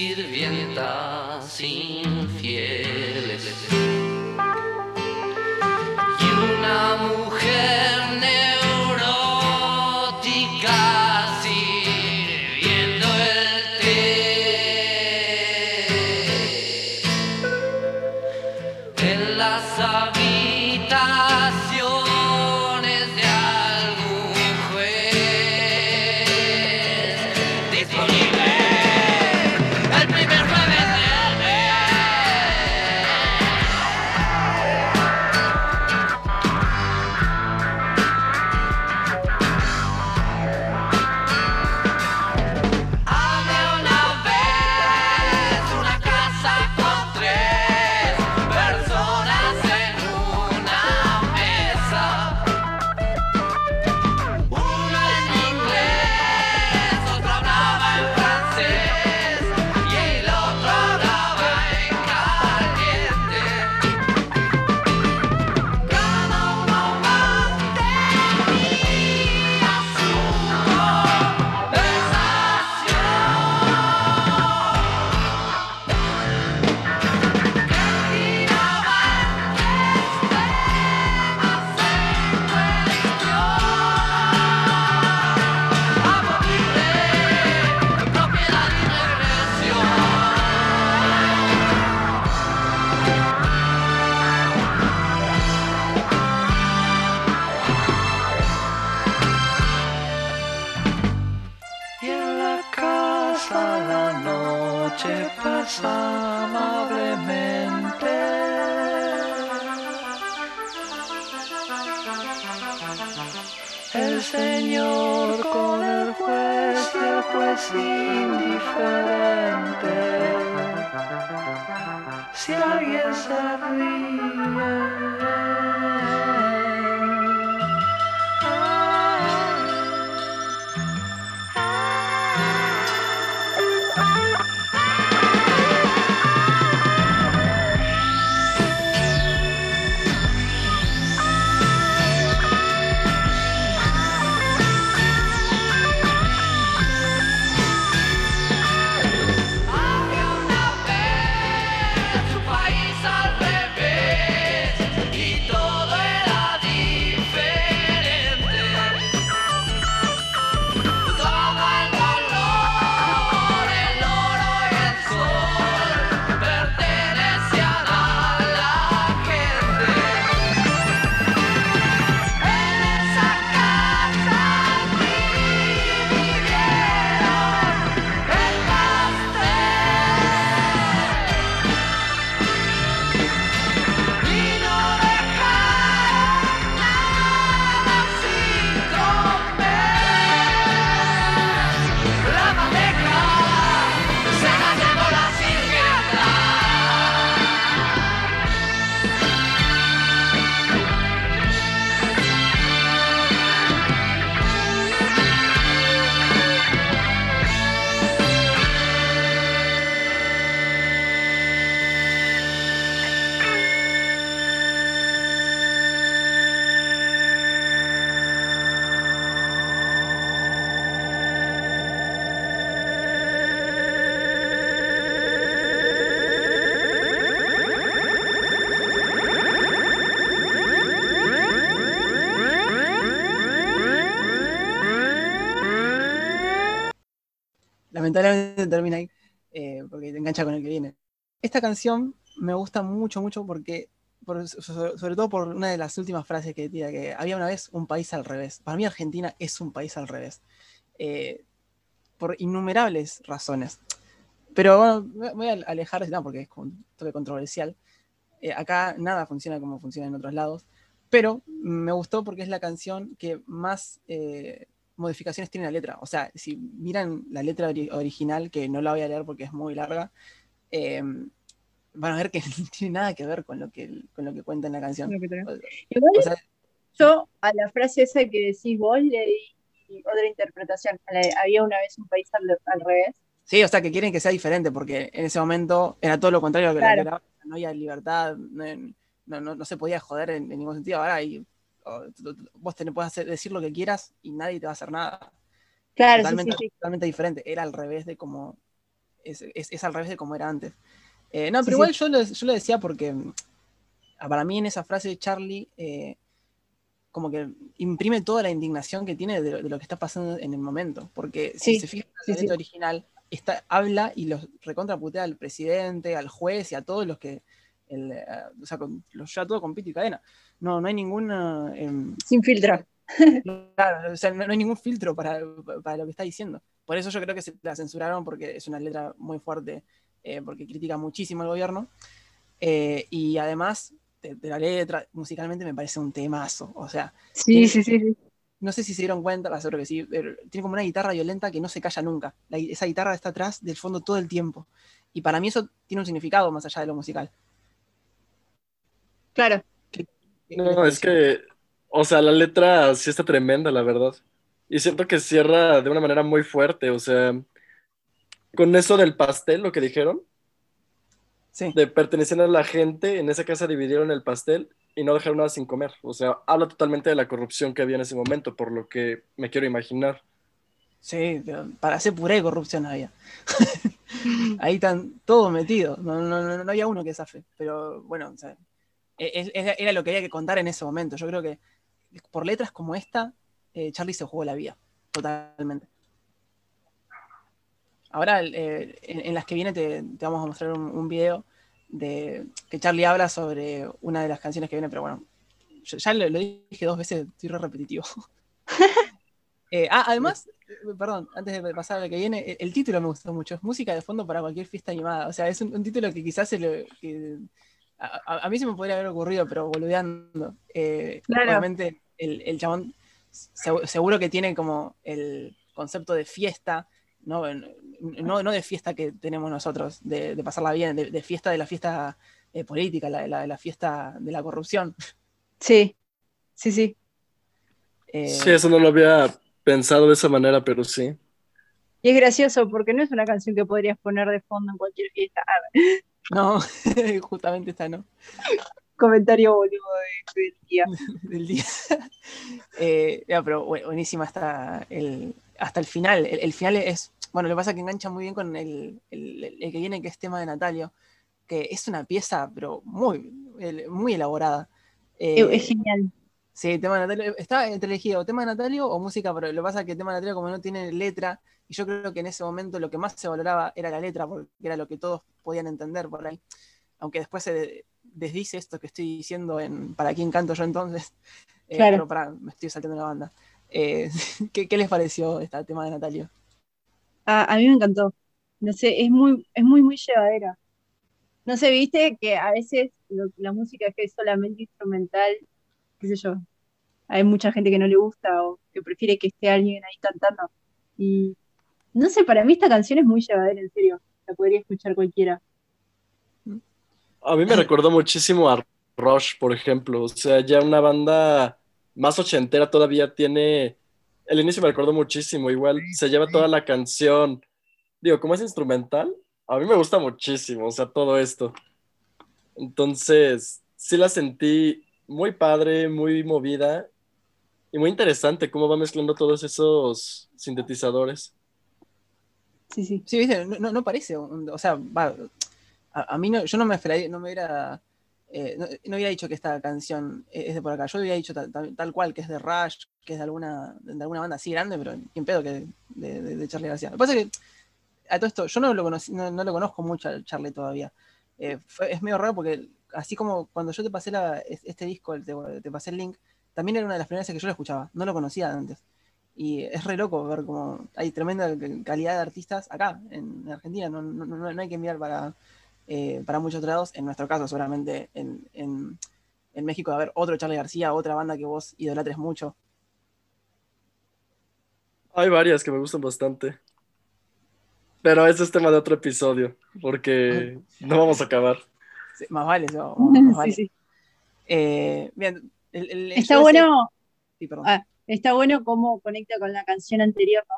Sus sirvientas El Señor con el juez y el juez indiferente. Si alguien se ríe. Lamentablemente termina ahí, eh, porque te engancha con el que viene. Esta canción me gusta mucho, mucho porque, por- so- sobre todo por una de las últimas frases que tira, que había una vez un país al revés. Para mí Argentina es un país al revés, eh, por innumerables razones. Pero bueno, voy a alejar tema porque es un toque controversial. Eh, acá nada funciona como funciona en otros lados, pero me gustó porque es la canción que más modificaciones tiene la letra. O sea, si miran la letra ori- original, que no la voy a leer porque es muy larga, eh, van a ver que no tiene nada que ver con lo que, con lo que cuenta en la canción. O- Igual o sea, yo a la frase esa que decís vos le di otra interpretación. La había una vez un país al, al revés. Sí, o sea, que quieren que sea diferente, porque en ese momento era todo lo contrario a lo que Claro. era, no había libertad, no, no- no- se podía joder en, en ningún sentido. Ahora hay- vos te puedes hacer, decir lo que quieras y nadie te va a hacer nada. Claro, totalmente, sí, sí. totalmente diferente. Era al revés de como. Es, es- es al revés de como era antes. Eh, no, Sí, pero igual yo lo, yo lo decía porque ah, para mí en esa frase de Charlie, eh, como que imprime toda la indignación que tiene de, lo- de lo que está pasando en el momento. Porque si se fijan en sí. letra original, está, habla y los recontraputea al presidente, al juez y a todos los que. El, eh, o sea, con, lleva todo con pito y cadena. No, no hay ninguna. em, Sin filtro. Claro, o sea, no, no hay ningún filtro para, para lo que está diciendo. Por eso yo creo que se la censuraron porque es una letra muy fuerte, eh, porque critica muchísimo al gobierno. Eh, y además, de, de la letra, musicalmente me parece un temazo. O sea, Sí, Tiene- sí, sí, no sé si se dieron cuenta, seguro que sí, pero tiene como una guitarra violenta que no se calla nunca. La esa guitarra está atrás del fondo todo el tiempo. Y para mí eso tiene un significado más allá de lo musical. Claro. No, es que, o sea, la letra sí está tremenda, la verdad. Y siento que cierra de una manera muy fuerte, o sea, con eso del pastel, lo que dijeron, Sí. de pertenecer a la gente, en esa casa dividieron el pastel y no dejaron nada sin comer. O sea, habla totalmente de la corrupción que había en ese momento, por lo que me quiero imaginar. Sí, para hacer puré de corrupción había. Ahí están todos metidos. No, no, no, no había uno que zafe. Pero bueno, o sea, era lo que había que contar en ese momento. Yo creo que por letras como esta, eh, Charlie se jugó la vida. Totalmente. Ahora, eh, en, las que viene, te, vamos a mostrar un, video de que Charlie habla sobre una de las canciones que viene, pero bueno, yo ya lo, dije dos veces, estoy re repetitivo. Eh, ah, además, perdón, antes de pasar a lo que viene, el, título me gustó mucho. Es música de fondo para cualquier fiesta animada. O sea, es un, título que quizás se lo- a, mí se me podría haber ocurrido, pero boludeando. Eh, Claro. Obviamente, el, el chabón segu- seguro que tiene como el concepto de fiesta, no, no, no de fiesta que tenemos nosotros, de, de pasarla bien, de, de fiesta de la fiesta eh, política, la, la- la fiesta de la corrupción. Sí, sí, sí. Eh, Sí, eso no lo había pensado de esa manera, pero sí. Y es gracioso porque no es una canción que podrías poner de fondo en cualquier fiesta. No, justamente esta no. comentario boludo de, del día. del día. Eh, ya, pero bu- buenísima hasta el, hasta el final. El, el final es, bueno, lo que pasa es que engancha muy bien con el, el- que viene, que es tema de Natalio, que es una pieza, pero muy, muy elaborada. Eh, Es genial. Sí, tema de Natalio. Está entre elegido tema de Natalio o música, pero lo que pasa es que el tema de Natalio, como no tiene letra, y yo creo que en ese momento lo que más se valoraba era la letra, porque era lo que todos podían entender por ahí. Aunque después se desdice esto que estoy diciendo en ¿Para quién canto yo entonces? Eh, Claro. Pero pará, me estoy saltando la banda. Eh, ¿qué, qué les pareció este tema de Natalio? A, a mí me encantó. No sé, es muy, es muy, muy llevadera. No sé, viste que a veces lo- la música que es solamente instrumental, qué sé yo, hay mucha gente que no le gusta o que prefiere que esté alguien ahí cantando. Y no sé, para mí esta canción es muy llevadera, en serio. La podría escuchar cualquiera. A mí me recordó muchísimo a Rush, por ejemplo. O sea, ya una banda más ochentera todavía tiene. El inicio me recordó muchísimo. Igual se lleva toda la canción. Digo, como es instrumental, a mí me gusta muchísimo. O sea, todo esto. Entonces, sí la sentí muy padre, muy movida y muy interesante cómo va mezclando todos esos sintetizadores. Sí, sí. Sí, viste, no, no- parece, o sea, a, mí no, yo no me no me hubiera, eh, no, no hubiera dicho que esta canción es de por acá, yo hubiera dicho tal, cual, que es de Rush, que es de alguna, de alguna banda así grande, pero ni pedo que de, de, Charlie García. Lo que pasa es que, a todo esto, yo no lo, conocí, no, no lo conozco mucho a Charlie todavía. Eh, fue- es medio raro porque, así como cuando yo te pasé la- este disco, te, te pasé el link, también era una de las primeras veces que yo lo escuchaba, no lo conocía antes. Y es re loco ver como hay tremenda calidad de artistas acá, en Argentina. No, no- no- no hay que enviar para, eh, para muchos lados. En nuestro caso, seguramente en, en- en México va a haber otro Charlie García, otra banda que vos idolatres mucho. Hay varias que me gustan bastante. Pero ese es tema de otro episodio, porque no vamos a acabar. Sí, más vale, más vale. Sí, sí. Eh, bien, el- el- Está yo bueno, sí, perdón. ah, está bueno cómo conecta con la canción anterior, ¿no?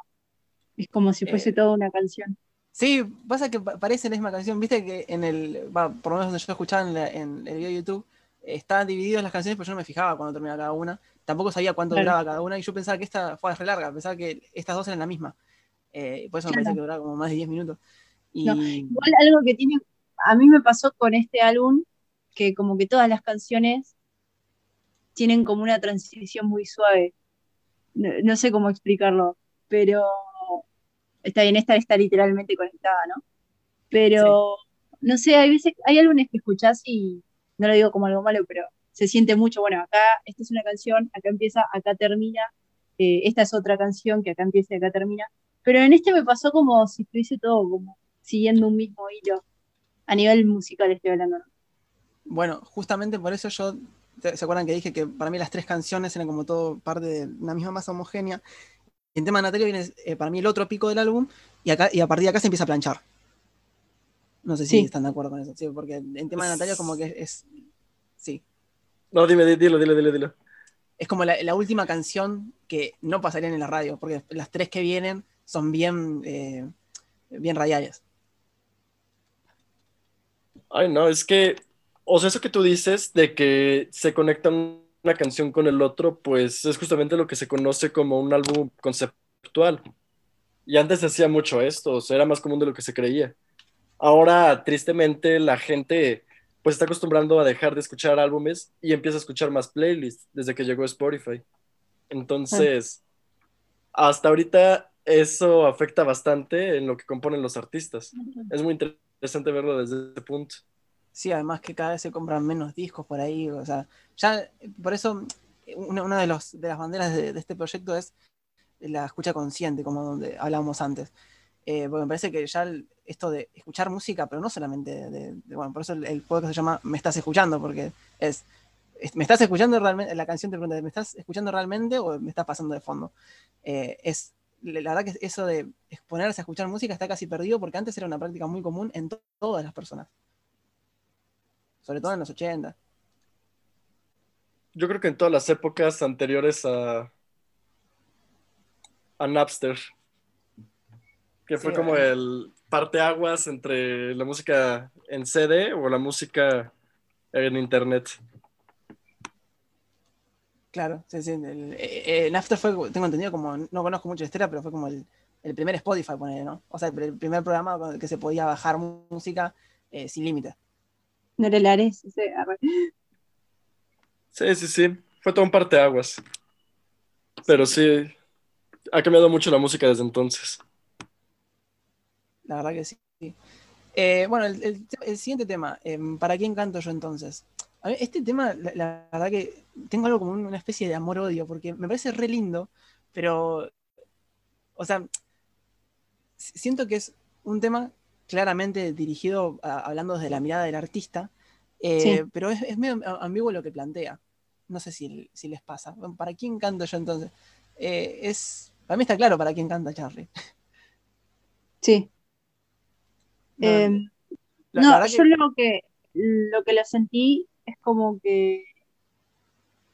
Es como si fuese Eh, toda una canción. Sí, pasa que pa- parece la misma canción. Viste que en el, por lo menos donde yo escuchaba en, la- en el video de YouTube, estaban divididas las canciones, pero yo no me fijaba cuando terminaba cada una. Tampoco sabía cuánto Claro. duraba cada una y yo pensaba que esta fue re larga, pensaba que estas dos eran la misma. Eh, por eso me Claro. parece que duraba como más de 10 minutos. Y No, Igual algo que tiene, a mí me pasó con este álbum, que como que todas las canciones tienen como una transición muy suave. No, no sé cómo explicarlo, pero está bien, esta está literalmente conectada, ¿no? Pero, no sé, hay veces, hay álbumes que escuchás y no lo digo como algo malo, pero se siente mucho, bueno, acá esta es una canción, acá empieza, acá termina, eh, esta es otra canción que acá empieza y acá termina. Pero en este me pasó como si estuviese todo como siguiendo un mismo hilo. A nivel musical estoy hablando, ¿no? bueno, justamente por eso yo, ¿se acuerdan que dije que para mí las tres canciones eran como todo parte de una misma masa homogénea? En tema de Natalia viene eh, para mí el otro pico del álbum y, acá, y a partir de acá se empieza a planchar. No sé si Sí. están de acuerdo con eso, sí, porque en tema de Natalia como que es, es- sí, No, dime, di- dilo, dilo, dilo, dilo. es como la, la última canción que no pasarían en la radio, porque las tres que vienen son bien, eh, bien radiales. Ay, no, es que, o sea, eso que tú dices de que se conectan una canción con el otro, pues es justamente lo que se conoce como un álbum conceptual. Y antes se hacía mucho esto, o sea, era más común de lo que se creía. Ahora, tristemente, la gente pues está acostumbrando a dejar de escuchar álbumes y empieza a escuchar más playlists desde que llegó Spotify. Entonces, hasta ahorita eso afecta bastante en lo que componen los artistas. Es muy interesante verlo desde ese punto. Sí, además que cada vez se compran menos discos por ahí, o sea, ya por eso una, de, las banderas de, este proyecto es la escucha consciente, como donde hablábamos antes. Eh, porque me parece que ya esto de escuchar música, pero no solamente de, bueno, por eso el, podcast se llama Me estás escuchando, porque es, es- ¿me estás escuchando realmente? La canción te pregunta, ¿me estás escuchando realmente o me estás pasando de fondo? Eh, es, la verdad que eso de exponerse a escuchar música está casi perdido porque antes era una práctica muy común en to- todas las personas. Sobre todo en los 80. Yo creo que en todas las épocas anteriores a, a Napster, que fue como bueno. el parteaguas entre la música en CD o la música en internet. Claro, sí, sí. El, eh, eh, Napster fue, tengo entendido, como, no conozco mucho de historia, pero fue como el, el primer Spotify, ponele, ¿no? O sea, el, el primer programa con el que se podía bajar música eh, sin límite. No era el Ares, ese, arre. Sí, sí, sí. Fue todo un parteaguas. Pero sí, ha cambiado mucho la música desde entonces. La verdad que sí. Eh, bueno, el, el- el siguiente tema, em, ¿para quién canto yo entonces? A este tema, la, la verdad que tengo algo como una especie de amor-odio, porque me parece re lindo, pero, o sea, siento que es un tema claramente dirigido, a- hablando desde la mirada del artista, eh, Sí. pero es, es medio ambiguo lo que plantea. No sé si, si les pasa. Bueno, ¿Para quién canto yo entonces? Eh, es, para mí está claro para quién canta Charlie. Sí. No, Em, la- no, yo que- lo que lo que lo sentí es como que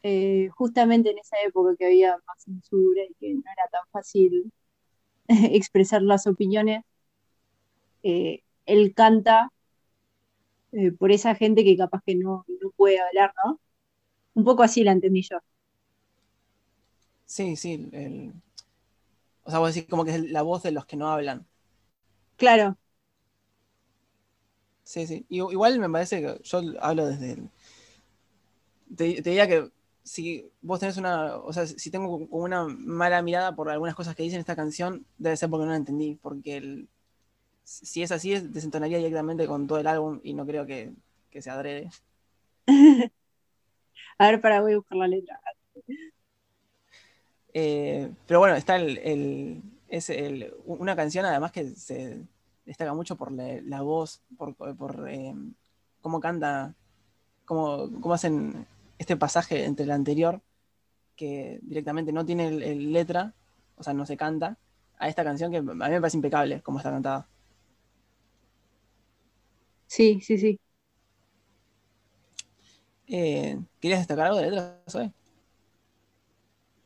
eh, justamente en esa época que había más censura y que no era tan fácil expresar las opiniones, eh, él canta eh, por esa gente que capaz que no, no puede hablar, ¿no? Un poco así la entendí yo. Sí, sí. el- O sea, vos decís como que es la voz de los que no hablan. Claro, Sí, sí. Igual me parece que yo hablo desde el... Te, te diría que si vos tenés una... O sea, si tengo como una mala mirada por algunas cosas que dice en esta canción, debe ser porque no la entendí. Porque el- si es así, es- desentonaría directamente con todo el álbum y no creo que, que se adrede. a ver, para voy a buscar la letra. Eh, pero bueno, está el, el- es el- una canción además que se destaca mucho por la, la voz, por, por, eh, cómo canta, cómo, cómo hacen este pasaje entre el anterior, que directamente no tiene el, el letra, o sea, no se canta, a esta canción que a mí me parece impecable como está cantada. Sí, sí, sí. Eh, ¿Querías destacar algo de letra, Zoe?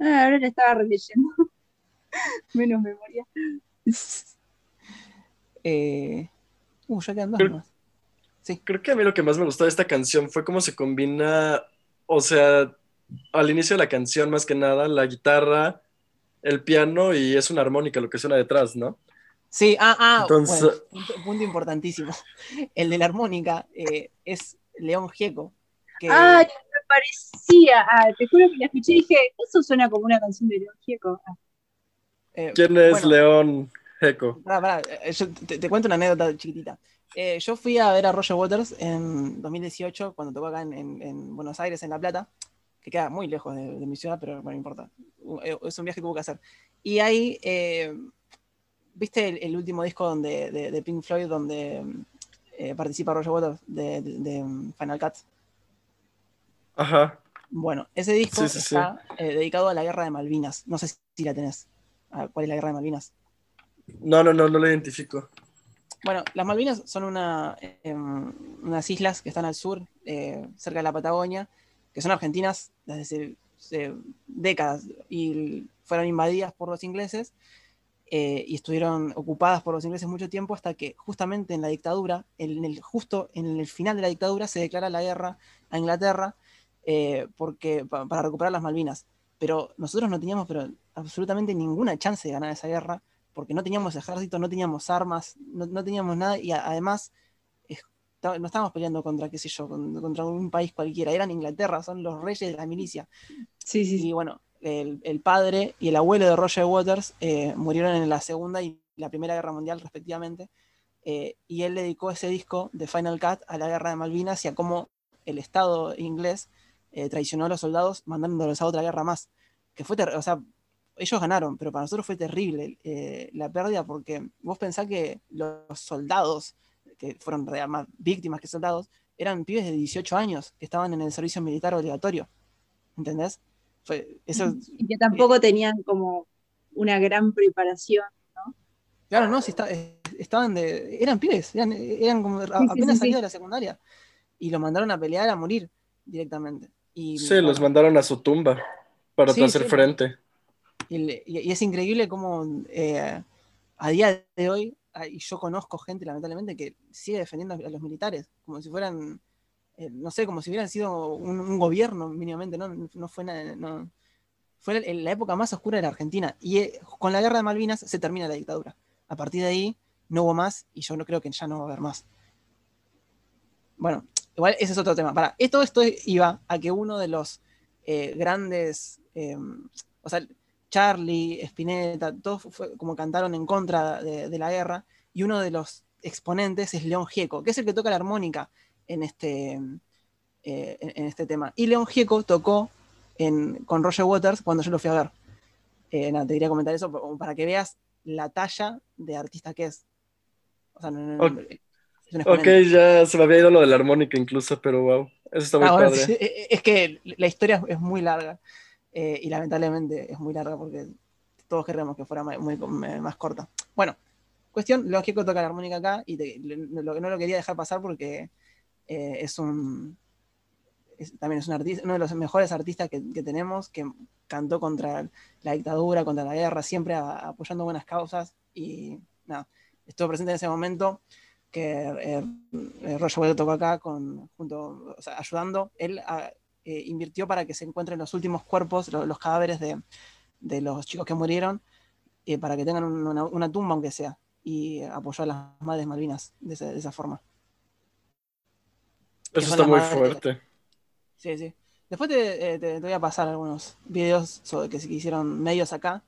Ah, ahora la estaba releyendo. Menos memoria. Eh, uh, ya quedan dos Creo- nomás. Creo que a mí lo que más me gustó de esta canción fue cómo se combina, o sea, al inicio de la canción más que nada, la guitarra, el piano y es una armónica lo que suena detrás, ¿no? Sí, ah, ah, Entonces- bueno, punto, punto importantísimo. El de la armónica eh, es León Gieco. Que, Ay, me parecía. Ah, te juro que la escuché y dije, eso suena como una canción de León Gieco. Ah, eh, ¿Quién es bueno, León pará, eh, yo te, te cuento una anécdota chiquitita. Eh, yo fui a ver a Roger Waters en 2018, cuando tocó acá en, en- en Buenos Aires, en La Plata, que queda muy lejos de, de mi ciudad, pero bueno, no importa. U- eh, Es un viaje que tuvo que hacer. Y ahí, eh, ¿viste el, el último disco donde, de, de Pink Floyd donde eh, participa Roger Waters de, de- de Final Cut? Ajá. Bueno, ese disco Sí, sí, sí. está dedicado a la guerra de Malvinas. No sé si la tenés. Ah, ¿Cuál es la guerra de Malvinas? No, no, no, no lo identifico. Bueno, las Malvinas son em, unas islas que están al sur, eh, cerca de la Patagonia, que son argentinas desde hace décadas y fueron invadidas por los ingleses eh, y estuvieron ocupadas por los ingleses mucho tiempo hasta que justamente en la dictadura, en el, justo en el final de la dictadura, se declara la guerra a Inglaterra eh, porque, pa- para recuperar las Malvinas. Pero nosotros no teníamos pero, absolutamente ninguna chance de ganar esa guerra porque no teníamos ejército, no teníamos armas, no, no teníamos nada y a- además no estábamos peleando contra, qué sé yo, con- contra un país cualquiera, eran Inglaterra, son los reyes de la milicia. Sí, sí, sí. Y bueno, el, el padre y el abuelo de Roger Waters eh, murieron en la Segunda y la Primera Guerra Mundial respectivamente, eh, y él dedicó ese disco de Final Cut a la Guerra de Malvinas y a cómo el Estado inglés eh, traicionó a los soldados mandándolos a otra guerra más. Que fue, o sea, ellos ganaron, pero para nosotros fue terrible eh, la pérdida porque vos pensás que los soldados, que fueron real- más víctimas que soldados, eran pibes de 18 años que estaban en el servicio militar obligatorio. ¿Entendés? Fue, eso, Y que tampoco tenían como una gran preparación. claro, no, si está- eh, estaban de. Eran pibes, eran, eran como sí, apenas sí, salidos sí. de la secundaria. Y lo mandaron a pelear a morir directamente. Y, Sí, los mandaron a su tumba para Sí, hacer sí. frente. Y, es increíble cómo eh, a día de hoy, ah, y yo conozco gente lamentablemente que sigue defendiendo a los militares, como si fueran, eh, no sé, como si hubieran sido un, gobierno mínimamente, ¿no? No fue nada, no. Fue la, época más oscura de la Argentina. Y eh, con la guerra de Malvinas se termina la dictadura. A partir de ahí no hubo más y yo no creo que ya no va a haber más. Bueno, igual ese es otro tema. Para, esto, esto iba a que uno de los grandes, o sea, Charlie, Spinetta, todos fue- como cantaron en contra de, de la guerra, y uno de los exponentes es León Gieco, que es el que toca la armónica en este, eh, en, en este tema. Y León Gieco tocó en- con Roger Waters cuando yo lo fui a ver. Eh, nada, te quería comentar eso para que veas la talla de artista que es. O sea, no- no- no- Ok. es ya se me había ido lo de la armónica incluso, pero wow, eso está muy Ah, bueno, padre. es que la historia es muy larga eh, y lamentablemente es muy larga porque todos querríamos que fuera muy, muy- más corta. Bueno, cuestión, lógico toca la armónica acá y te- lo- no lo quería dejar pasar porque eh, es un es- también es un artista, uno de los mejores artistas que, que tenemos, que cantó contra la dictadura, contra la guerra, siempre a- apoyando buenas causas y nada, estuvo presente en ese momento que eh, eh, Roger Waters tocó acá con, junto, o sea, ayudando, él ah, eh, invirtió para que se encuentren los últimos cuerpos, lo- los, cadáveres de, de los chicos que murieron, eh, para que tengan un- una, una tumba aunque sea, y apoyó a las madres Malvinas de, esa- de esa forma. Eso está muy fuerte. Sí, sí. Después te, eh, te- te voy a pasar algunos videos sobre que, se- que hicieron medios acá,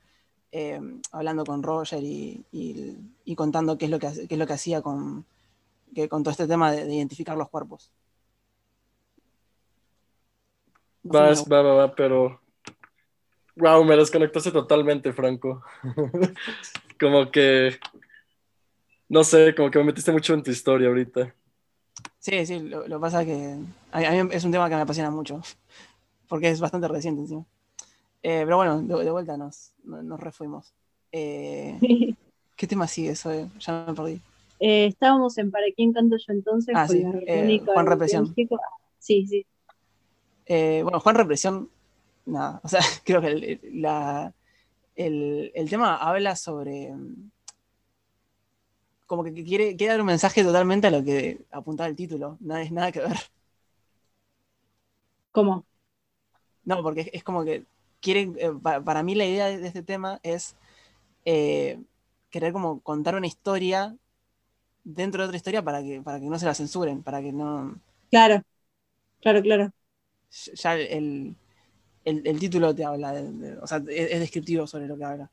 eh, hablando con Roger y, y- y contando qué es lo que, qué es lo que hacía con, que, con todo este tema de, de identificar los cuerpos. No fue Vas, va, va, va, pero. Wow, me desconectaste totalmente, Franco. como que. No sé, como que me metiste mucho en tu historia ahorita. Sí, sí, lo, lo pasa que a, mí- a mí es un tema que me apasiona mucho, porque es bastante reciente encima. Eh, pero bueno, de, de vuelta nos, nos, refuimos. Eh, ¿Qué tema sigue eso? eh? Ya me perdí. Eh, estábamos en ¿Para quién canto yo entonces? Ah, con sí, eh, Juan Represión. Ah, Sí, sí. Eh, bueno, Juan Represión, nada, o sea, creo que el, la- el- el tema habla sobre. mm, Como que quiere, quiere dar un mensaje totalmente a lo que apuntaba el título. Nada, es nada que ver. ¿Cómo? No, porque es, es como que quieren. eh, pa- para mí, la idea de, de este tema es eh, querer como contar una historia dentro de otra historia para que, para que no se la censuren, para que no. Claro, claro, claro. Ya el, el- el título te habla, de, de- o sea, es, es descriptivo sobre lo que habla.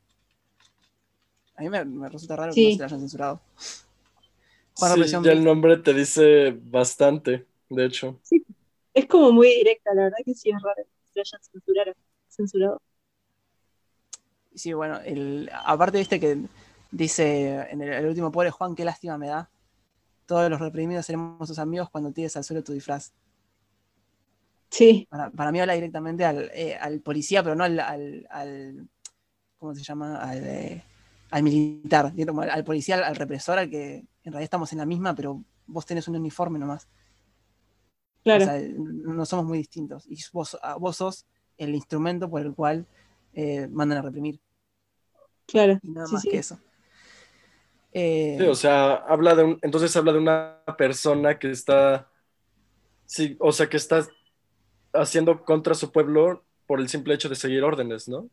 A mí me, me resulta raro que Sí. no se lo hayan censurado. Juan Sí, ya el nombre te dice bastante, de hecho. Es como muy directa, la verdad que sí es raro que lo hayan censurado. censurado. Sí, bueno, el, aparte viste que dice en el, el último pobre Juan, qué lástima me da. Todos los reprimidos seremos tus amigos cuando tires al suelo tu disfraz. Sí, Para, para mí habla directamente al, eh, al policía, pero no al, al, al- ¿cómo se llama? Al, eh, al militar, al, al policía, al, al represor, al que en realidad estamos en la misma, pero vos tenés un uniforme nomás. claro. O sea, no somos muy distintos. Y vos, ah, vos sos el instrumento por el cual eh, mandan a reprimir. claro. Y nada Sí, más sí. que eso. Eh, Sí, o sea, habla de un, entonces habla de una persona que está, sí, o sea, que está haciendo contra su pueblo por el simple hecho de seguir órdenes, ¿no?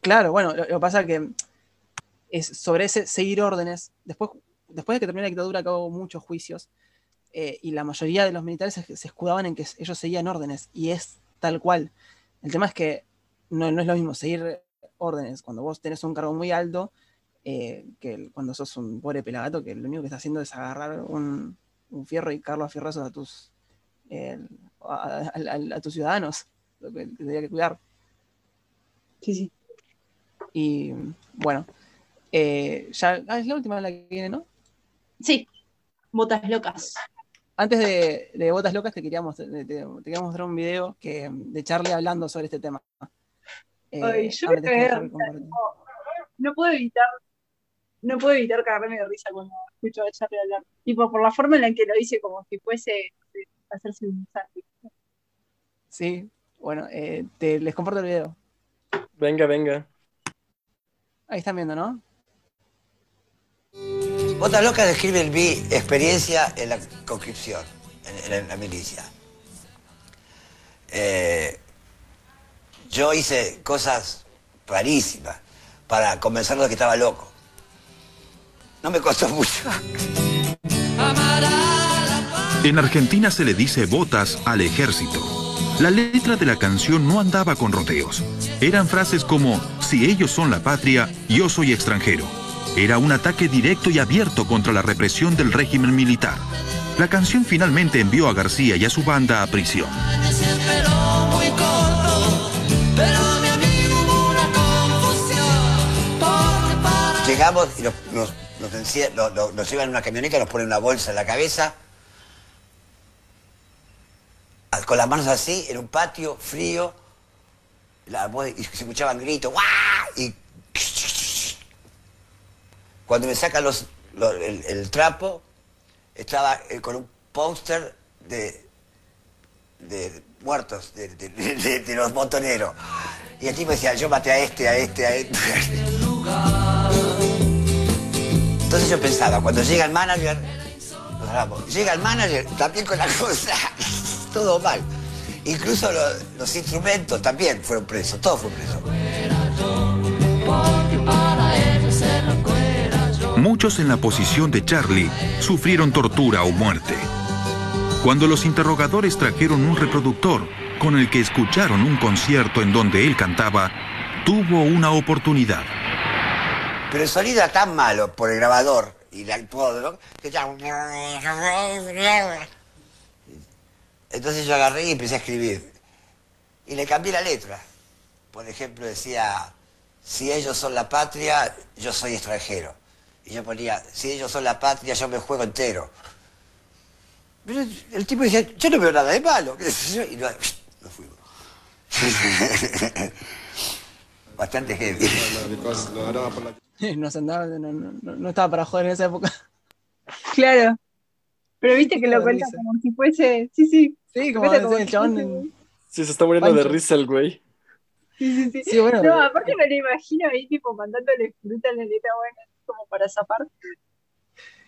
Claro, bueno, lo, que pasa que es sobre ese seguir órdenes. Después, después de que terminó la dictadura, acabó muchos juicios. eh, y la mayoría de los militares se, escudaban en que ellos seguían órdenes. Y es tal cual. El tema es que no, es lo mismo seguir órdenes cuando vos tenés un cargo muy alto eh, que cuando sos un pobre pelagato que lo único que está haciendo es agarrar un, un fierro y carlo a fierrazos a tus, eh, a, a- a- a tus ciudadanos, lo que, tendría que cuidar. Sí, sí. Y bueno, eh, ya ah, es la última la que viene, ¿no? Sí, botas locas. Antes de, de Botas Locas te quería, mostrar, te, te quería mostrar un video que, de Charlie hablando sobre este tema. Eh, Ay, yo me cagué no, no puedo evitar, no puedo evitar cagarme de risa cuando escucho a Charlie hablar. Tipo, por la forma en la que lo dice, como si fuese eh, hacerse un sándwich. Sí, bueno, eh, te, les comparto el video. Venga, venga. Ahí están viendo, ¿no? Botas Locas describe mi experiencia en la conscripción, en, en la milicia. Eh, yo hice cosas rarísimas para convencerlos de que estaba loco. No me costó mucho. En Argentina se le dice botas al ejército. La letra de la canción no andaba con rodeos. Eran frases como, si ellos son la patria, yo soy extranjero. Era un ataque directo y abierto contra la represión del régimen militar. La canción finalmente envió a García y a su banda a prisión. Llegamos y nos, nos, llevan en una camioneta, nos ponen una bolsa en la cabeza, con las manos así, en un patio frío, se escuchaban gritos, ¡guau! Y cuando me sacan el, trapo, estaba eh, con un póster de, muertos, de, los montoneros. Y el tipo decía, yo maté a este, a este, a este. Entonces yo pensaba, cuando llega el manager, llega el manager también con la cosa, todo mal. Incluso lo- los instrumentos también fueron presos, todo fue preso. Muchos en la posición de Charlie sufrieron tortura o muerte. Cuando los interrogadores trajeron un reproductor con el que escucharon un concierto en donde él cantaba, tuvo una oportunidad. Pero el sonido era tan malo por el grabador y la- todo, ¿no? que ya... Entonces yo agarré y empecé a escribir. Y le cambié la letra. Por ejemplo, decía, si ellos son la patria, yo soy extranjero. Y yo ponía, si ellos son la patria, yo me juego entero. Pero el tipo decía, yo no veo nada de malo. qué sé yo, Y no- nos fuimos. Bastante heavy. no, se andaba- no, no- no- no estaba para joder en esa época. Claro. Pero viste que lo cuenta risa. como si fuese. Sí, sí. Sí, como ese el chabón. Sí, se está muriendo de risa el güey. Sí, sí, sí. Sí, bueno, No, aparte me lo imagino ahí, tipo, mandándole fruta en la letra buena, como para zafar.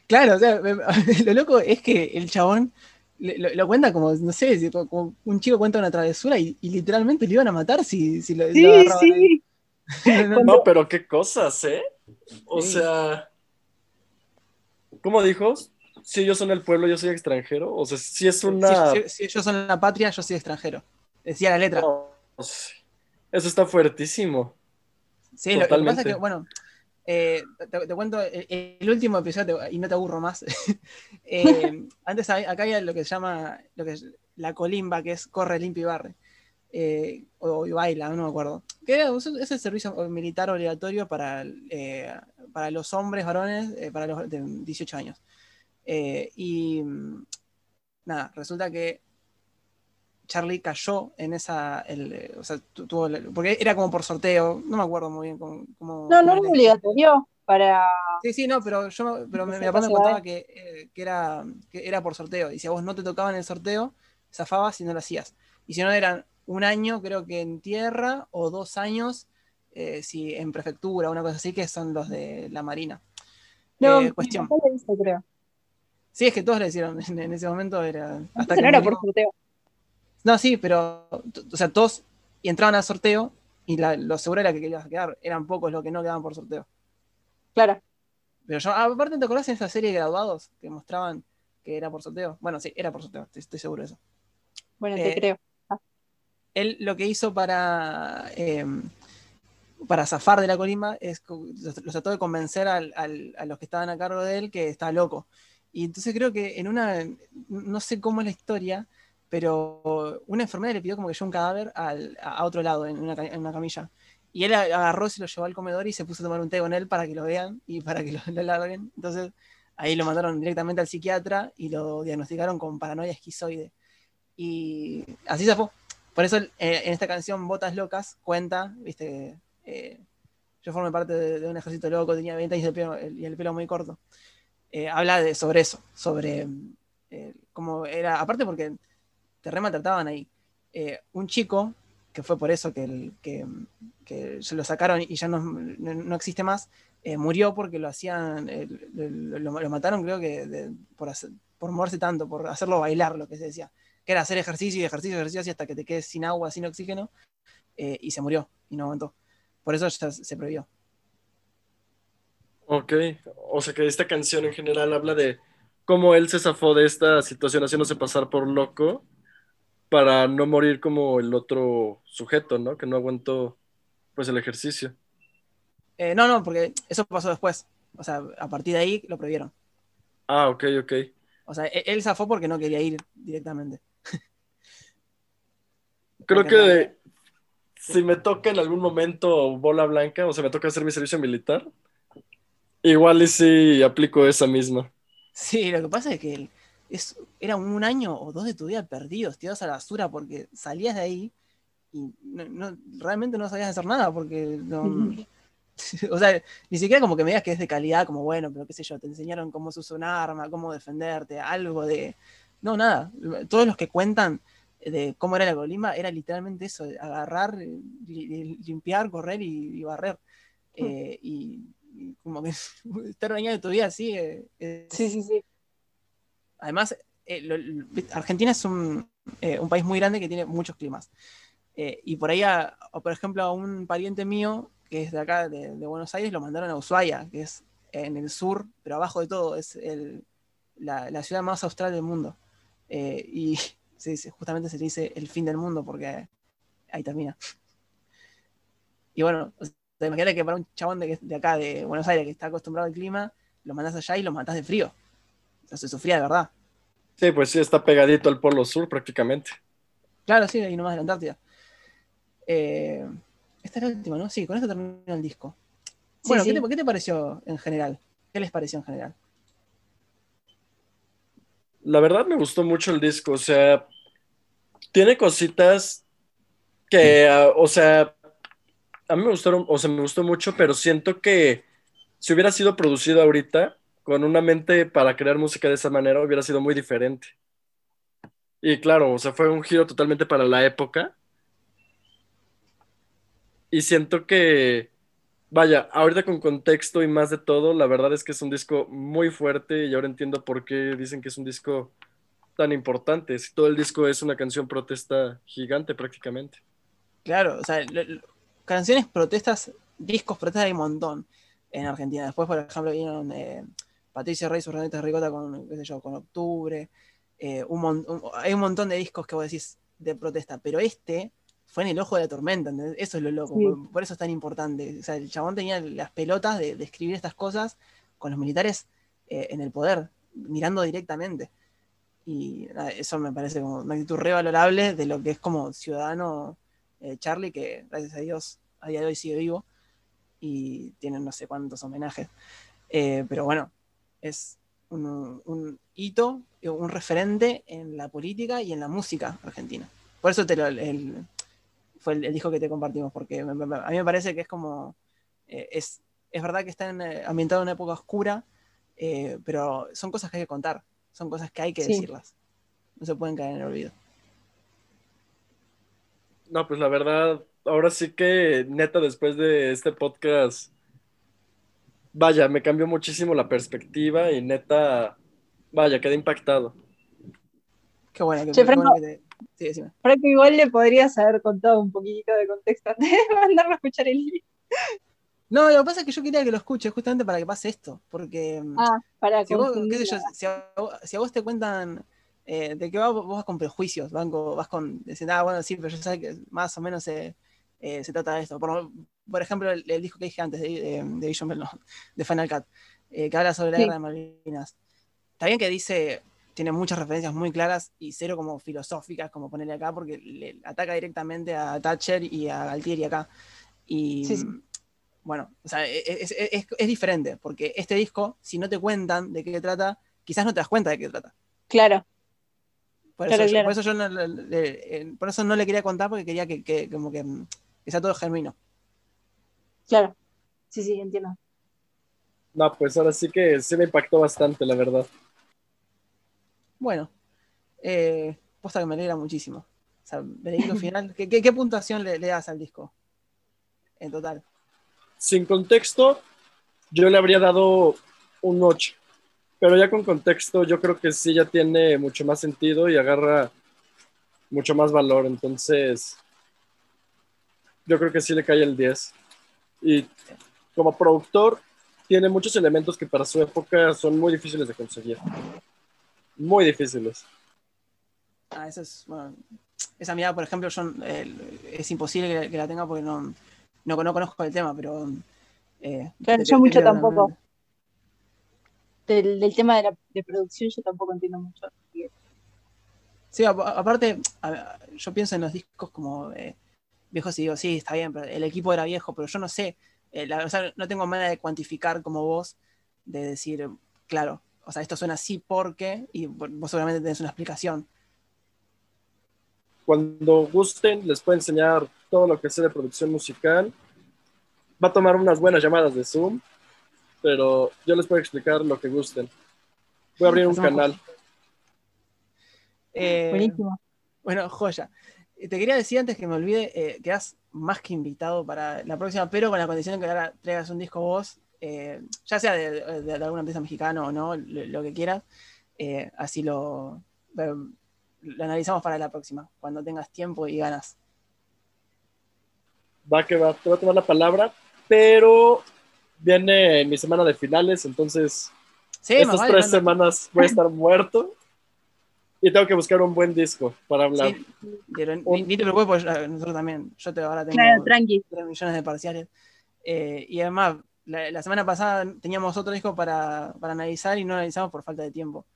Claro, o sea, lo loco es que el chabón lo, lo cuenta como, no sé, como un chico cuenta una travesura y, y literalmente le iban a matar si, si lo, Sí, sí. No, pero qué cosas, ¿eh? O Sí. sea, ¿cómo dijo? Si ellos son el pueblo, yo soy extranjero. O sea, si es una... Si, si- si ellos son la patria, yo soy extranjero. Decía la letra. No. Eso está fuertísimo. Sí, lo, lo que pasa es Totalmente. que, bueno, eh, te, te cuento el, el último episodio y no te aburro más. Eh, antes acá hay lo que se llama lo que es la colimba, que es corre, limpia y barre. Eh, o, y baila, no me acuerdo. Que es el servicio militar obligatorio para, eh, para los hombres varones para los de 18 años. Eh, y mm, nada, resulta que Charlie cayó en esa, el, eh, o sea, tu- tuvo, porque era como por sorteo, no me acuerdo muy bien cómo... cómo- No, no era. obligatorio para. Sí, sí, no, pero yo pero mi, papá me contaba a que, eh, que era, que era por sorteo. Y si a vos no te tocaba en el sorteo, zafabas y no lo hacías. Y si no, eran un año, creo que en tierra, o dos años, eh, si en prefectura, una cosa así, que son los de la Marina. No, Eh, cuestión. hizo, creo. Sí, es que todos le hicieron en, en ese momento. Era, hasta que no era por sorteo. No, sí, pero, o sea, todos y entraban al sorteo y la- lo seguro era que querías quedar. Eran pocos los que no quedaban por sorteo. Claro. Pero yo, ah, aparte, ¿te acordás de esa serie de graduados que mostraban que era por sorteo? Bueno, sí, era por sorteo, estoy, estoy seguro de eso. Bueno, Eh, te creo. Él lo que hizo para, eh, para zafar de la colima es los, los trató de convencer al- al- a los que estaban a cargo de él que estaba loco. Y entonces creo que en una, no sé cómo es la historia, pero una enfermera le pidió como que lleve un cadáver al- a, otro lado, en una, en una camilla. Y él agarró, se lo llevó al comedor y se puso a tomar un té con él para que lo vean y para que lo, lo larguen. Entonces ahí lo mandaron directamente al psiquiatra y lo diagnosticaron con paranoia esquizoide. Y así se fue. Por eso eh, en esta canción Botas Locas cuenta, viste, eh, yo formé parte de, de un ejército loco, tenía 20 años de pelo- el- y el pelo muy corto. Eh, habla de, sobre eso, sobre eh, cómo era, aparte porque te re maltrataban ahí. Eh, un chico, que fue por eso que, que, se lo sacaron y ya no, no- existe más, eh, murió porque lo hacían, eh, lo, mataron creo que por, por moverse tanto, por hacerlo bailar, lo que se decía, que era hacer ejercicio y ejercicio ejercicio hasta que te quedes sin agua, sin oxígeno, y se murió y no aguantó. Por eso se prohibió. Ok, o sea que esta canción en general habla de cómo él se zafó de esta situación haciéndose pasar por loco para no morir como el otro sujeto, ¿no? Que no aguantó pues el ejercicio. Eh, no, no, porque eso pasó después. O sea, a partir de ahí lo prohibieron. Ah, ok, ok. O sea, e- él zafó porque no quería ir directamente. Creo Porque no- que si me toca en algún momento bola blanca, o sea, me toca hacer mi servicio militar, igual y sí aplico esa misma. Sí, lo que pasa es que es, era un año o dos de tu vida perdidos, tirados a la basura, porque salías de ahí y no- no- realmente no sabías hacer nada, porque no, o sea, ni siquiera como que me digas que es de calidad, como bueno, pero qué sé yo, te enseñaron cómo se usa un arma, cómo defenderte, algo de... No, nada, todos los que cuentan de cómo era la Colima era literalmente eso, agarrar, eh, li- li- limpiar, correr y, y barrer. Eh, y, y como que de tu vida así. eh, es- Sí, sí, sí. Además, eh, lo- lo- Argentina es un, eh, un país muy grande que tiene muchos climas. Eh, y por ahí, a- o por ejemplo, a un pariente mío, que es de acá, de, de Buenos Aires, lo mandaron a Ushuaia, que es en el sur, pero abajo de todo, es el- la, la ciudad más austral del mundo. Eh, y dice- justamente se le dice el fin del mundo, porque ahí termina. Y bueno, o sea, imagínate que para un chabón de, de acá, de Buenos Aires, que está acostumbrado al clima, lo mandas allá y lo matás de frío. O sea, se sufría de verdad. Sí, pues sí, está pegadito al Polo Sur prácticamente. Claro, sí, ahí nomás de la Antártida. Eh, esta es la última, ¿no? Sí, con esto termina el disco. Sí, Bueno, sí. ¿qué, te, qué te pareció en general? ¿Qué les pareció en general? La verdad me gustó mucho el disco, o sea, tiene cositas que, ah, o sea, a mí me gustaron, o sea, me gustó mucho, pero siento que si hubiera sido producido ahorita, con una mente para crear música de esa manera, hubiera sido muy diferente. Y claro, o sea, fue un giro totalmente para la época. Y siento que, vaya, ahorita con contexto y más de todo, la verdad es que es un disco muy fuerte y ahora entiendo por qué dicen que es un disco tan importante. Si todo el disco es una canción protesta gigante prácticamente. Claro, o sea, canciones protestas, discos protestas hay un montón en Argentina. Después, por ejemplo, vinieron eh, Patricia Rey, sus de Ricota con, qué sé yo, con Octubre. eh, un mon- un- hay un montón de discos que vos decís de protesta, pero este fue en el ojo de la tormenta, ¿entendés? Eso es lo loco, Sí. por, por eso es tan importante. O sea, el chabón tenía las pelotas de, de escribir estas cosas con los militares eh, en el poder, mirando directamente. Y nada, eso me parece como una actitud revalorable de lo que es como ciudadano eh, Charlie, que gracias a Dios a día de hoy sigue vivo y tiene no sé cuántos homenajes. Eh, pero bueno, es un, un hito, un referente en la política y en la música argentina. Por eso te lo- el- fue el, el disco que te compartimos, porque me- me- a mí me parece que es como, eh, es, es verdad que está en, ambientado en una época oscura, eh, pero son cosas que hay que contar, son cosas que hay que Sí. decirlas. No se pueden caer en el olvido. No, pues la verdad, ahora sí que neta después de este podcast, vaya, me cambió muchísimo la perspectiva y neta, vaya, quedé impactado. Qué bueno, que, Che, Franco. que te- sí, decime. Creo que igual le podrías haber contado un poquitito de contexto antes de mandarlo a escuchar el libro. No, lo que pasa es que yo quería que lo escuches justamente para que pase esto, porque Ah, para si, vos, confundir qué sé yo, la- si, a, si a vos te cuentan eh, de que vas, vos vas con prejuicios, van con- vas con, ah, bueno, sí, pero yo sé que más o menos se, eh, se trata de esto. Por, por ejemplo, el, el disco que dije antes de, de, de Vision Bell, no, de Final Cut, eh, que habla sobre la Sí. guerra de Malvinas. Está bien que dice, tiene muchas referencias muy claras y cero como filosóficas, como ponerle acá, porque le ataca directamente a Thatcher y a Galtieri acá. Y Sí, sí. bueno, o sea, e- e- es, es- es diferente, porque este disco, si no te cuentan de qué trata, quizás no te das cuenta de qué trata. Claro, Por, Claro, eso, yo- claro. por eso yo no, le- le- eh, por eso no le quería contar, porque quería que, que- como que, que sea todo genuino. claro. Sí, sí, entiendo. No, pues ahora sí que sí me impactó bastante, la verdad. Bueno, eh, posta que me alegra muchísimo. O sea, veredicto final. ¿Qué, qué, qué puntuación le, le das al disco? En total. Sin contexto, yo le habría dado un 8. Pero ya con contexto, yo creo que sí ya tiene mucho más sentido y agarra mucho más valor. Entonces, yo creo que sí le cae el 10. Y como productor, tiene muchos elementos que para su época son muy difíciles de conseguir. Muy difíciles. Ah, eso es, bueno, esa mirada, por ejemplo, yo, eh, es imposible que, que la tenga porque no, no, no conozco el tema, pero... eh, Claro, te- yo te mucho tampoco. Del, del tema de la de producción yo tampoco entiendo mucho. Sí, a- aparte, a- yo pienso en los discos como eh, viejos y digo, sí, está bien, pero el equipo era viejo, pero yo no sé, eh, la- o sea, no tengo manera de cuantificar como vos, de decir, claro, o sea, esto suena así porque, y vos seguramente tenés una explicación. Cuando gusten, les puedo enseñar todo lo que sé de producción musical. Va a tomar unas buenas llamadas de Zoom, pero yo les puedo explicar lo que gusten. Voy a abrir un canal. Eh, Buenísimo. Bueno, joya. Eh, Te quería decir antes que me olvide, eh, quedás más que invitado para la próxima, pero con la condición de que ahora traigas un disco vos, eh, ya sea de, de- de alguna empresa mexicana o no, lo, lo que quieras, eh, así lo, lo analizamos para la próxima, cuando tengas tiempo y ganas. Va que va, te voy a tomar la palabra, pero viene mi semana de finales, entonces Sí, estas vale, tres semanas voy a estar muerto y tengo que buscar un buen disco para hablar. Sí, pero ni, ni te preocupes, nosotros también. Yo te, ahora tengo Claro, tranqui. 3 millones de parciales. Eh, y además, la, la semana pasada teníamos otro disco para, para analizar y no analizamos por falta de tiempo.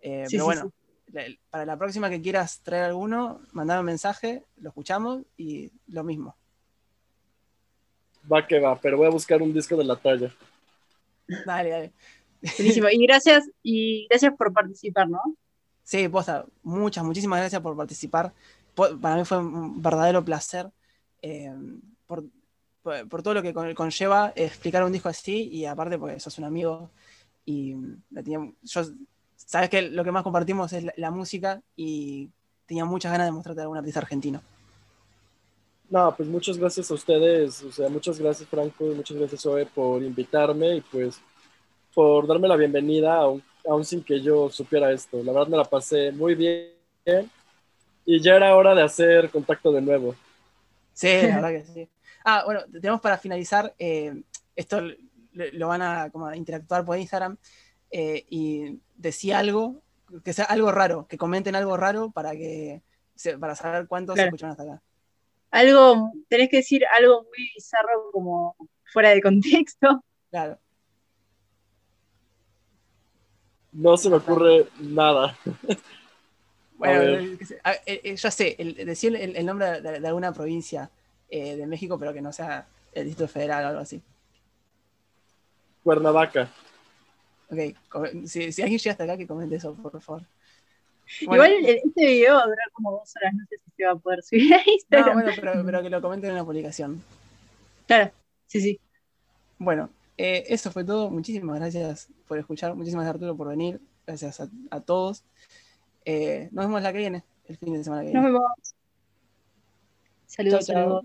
Eh, Sí, pero sí, bueno, la- para la próxima que quieras traer alguno, mandame un mensaje, lo escuchamos y lo mismo. Va que va, pero voy a buscar un disco de la talla. Dale, dale. Buenísimo. Y gracias, y gracias por participar, ¿no? Sí, posta, muchas, muchísimas gracias por participar. Para mí fue un verdadero placer eh, por, por- por todo lo que con- conlleva explicar un disco así y aparte porque sos un amigo y la tenía- yo, sabes que lo que más compartimos es la, la música y tenía muchas ganas de mostrarte a algún artista argentino. No, pues muchas gracias a ustedes, o sea, muchas gracias Franco y muchas gracias Zoe por invitarme y pues por darme la bienvenida aún, aún sin que yo supiera esto. La verdad me la pasé muy bien y ya era hora de hacer contacto de nuevo. Sí, la verdad que sí. Ah, bueno, tenemos para finalizar, eh, esto lo, lo van a, como a interactuar por Instagram eh, y decía algo, que sea algo raro, que comenten algo raro para que se- para saber cuántos Claro. escuchan hasta acá. Algo, tenés que decir algo muy bizarro como fuera de contexto. Claro. No se me ocurre nada. Bueno, ya sé, el, decir el, el nombre de, de alguna provincia eh, de México, pero que no sea el Distrito Federal o algo así. Cuernavaca. Ok, si, si alguien llega hasta acá, que comente eso, por favor. Bueno, Igual el- este video va a durar como dos horas, no sé si se va a poder subir a no, Instagram. bueno, pero, pero que lo comenten en una publicación. Claro, sí, sí. Bueno, eh, eso fue todo. Muchísimas gracias por escuchar. Muchísimas gracias, Arturo, por venir. Gracias a, a todos. Eh, nos vemos la que viene, el fin de semana que Nos viene. vemos. Saludos, Chau, chau. saludos.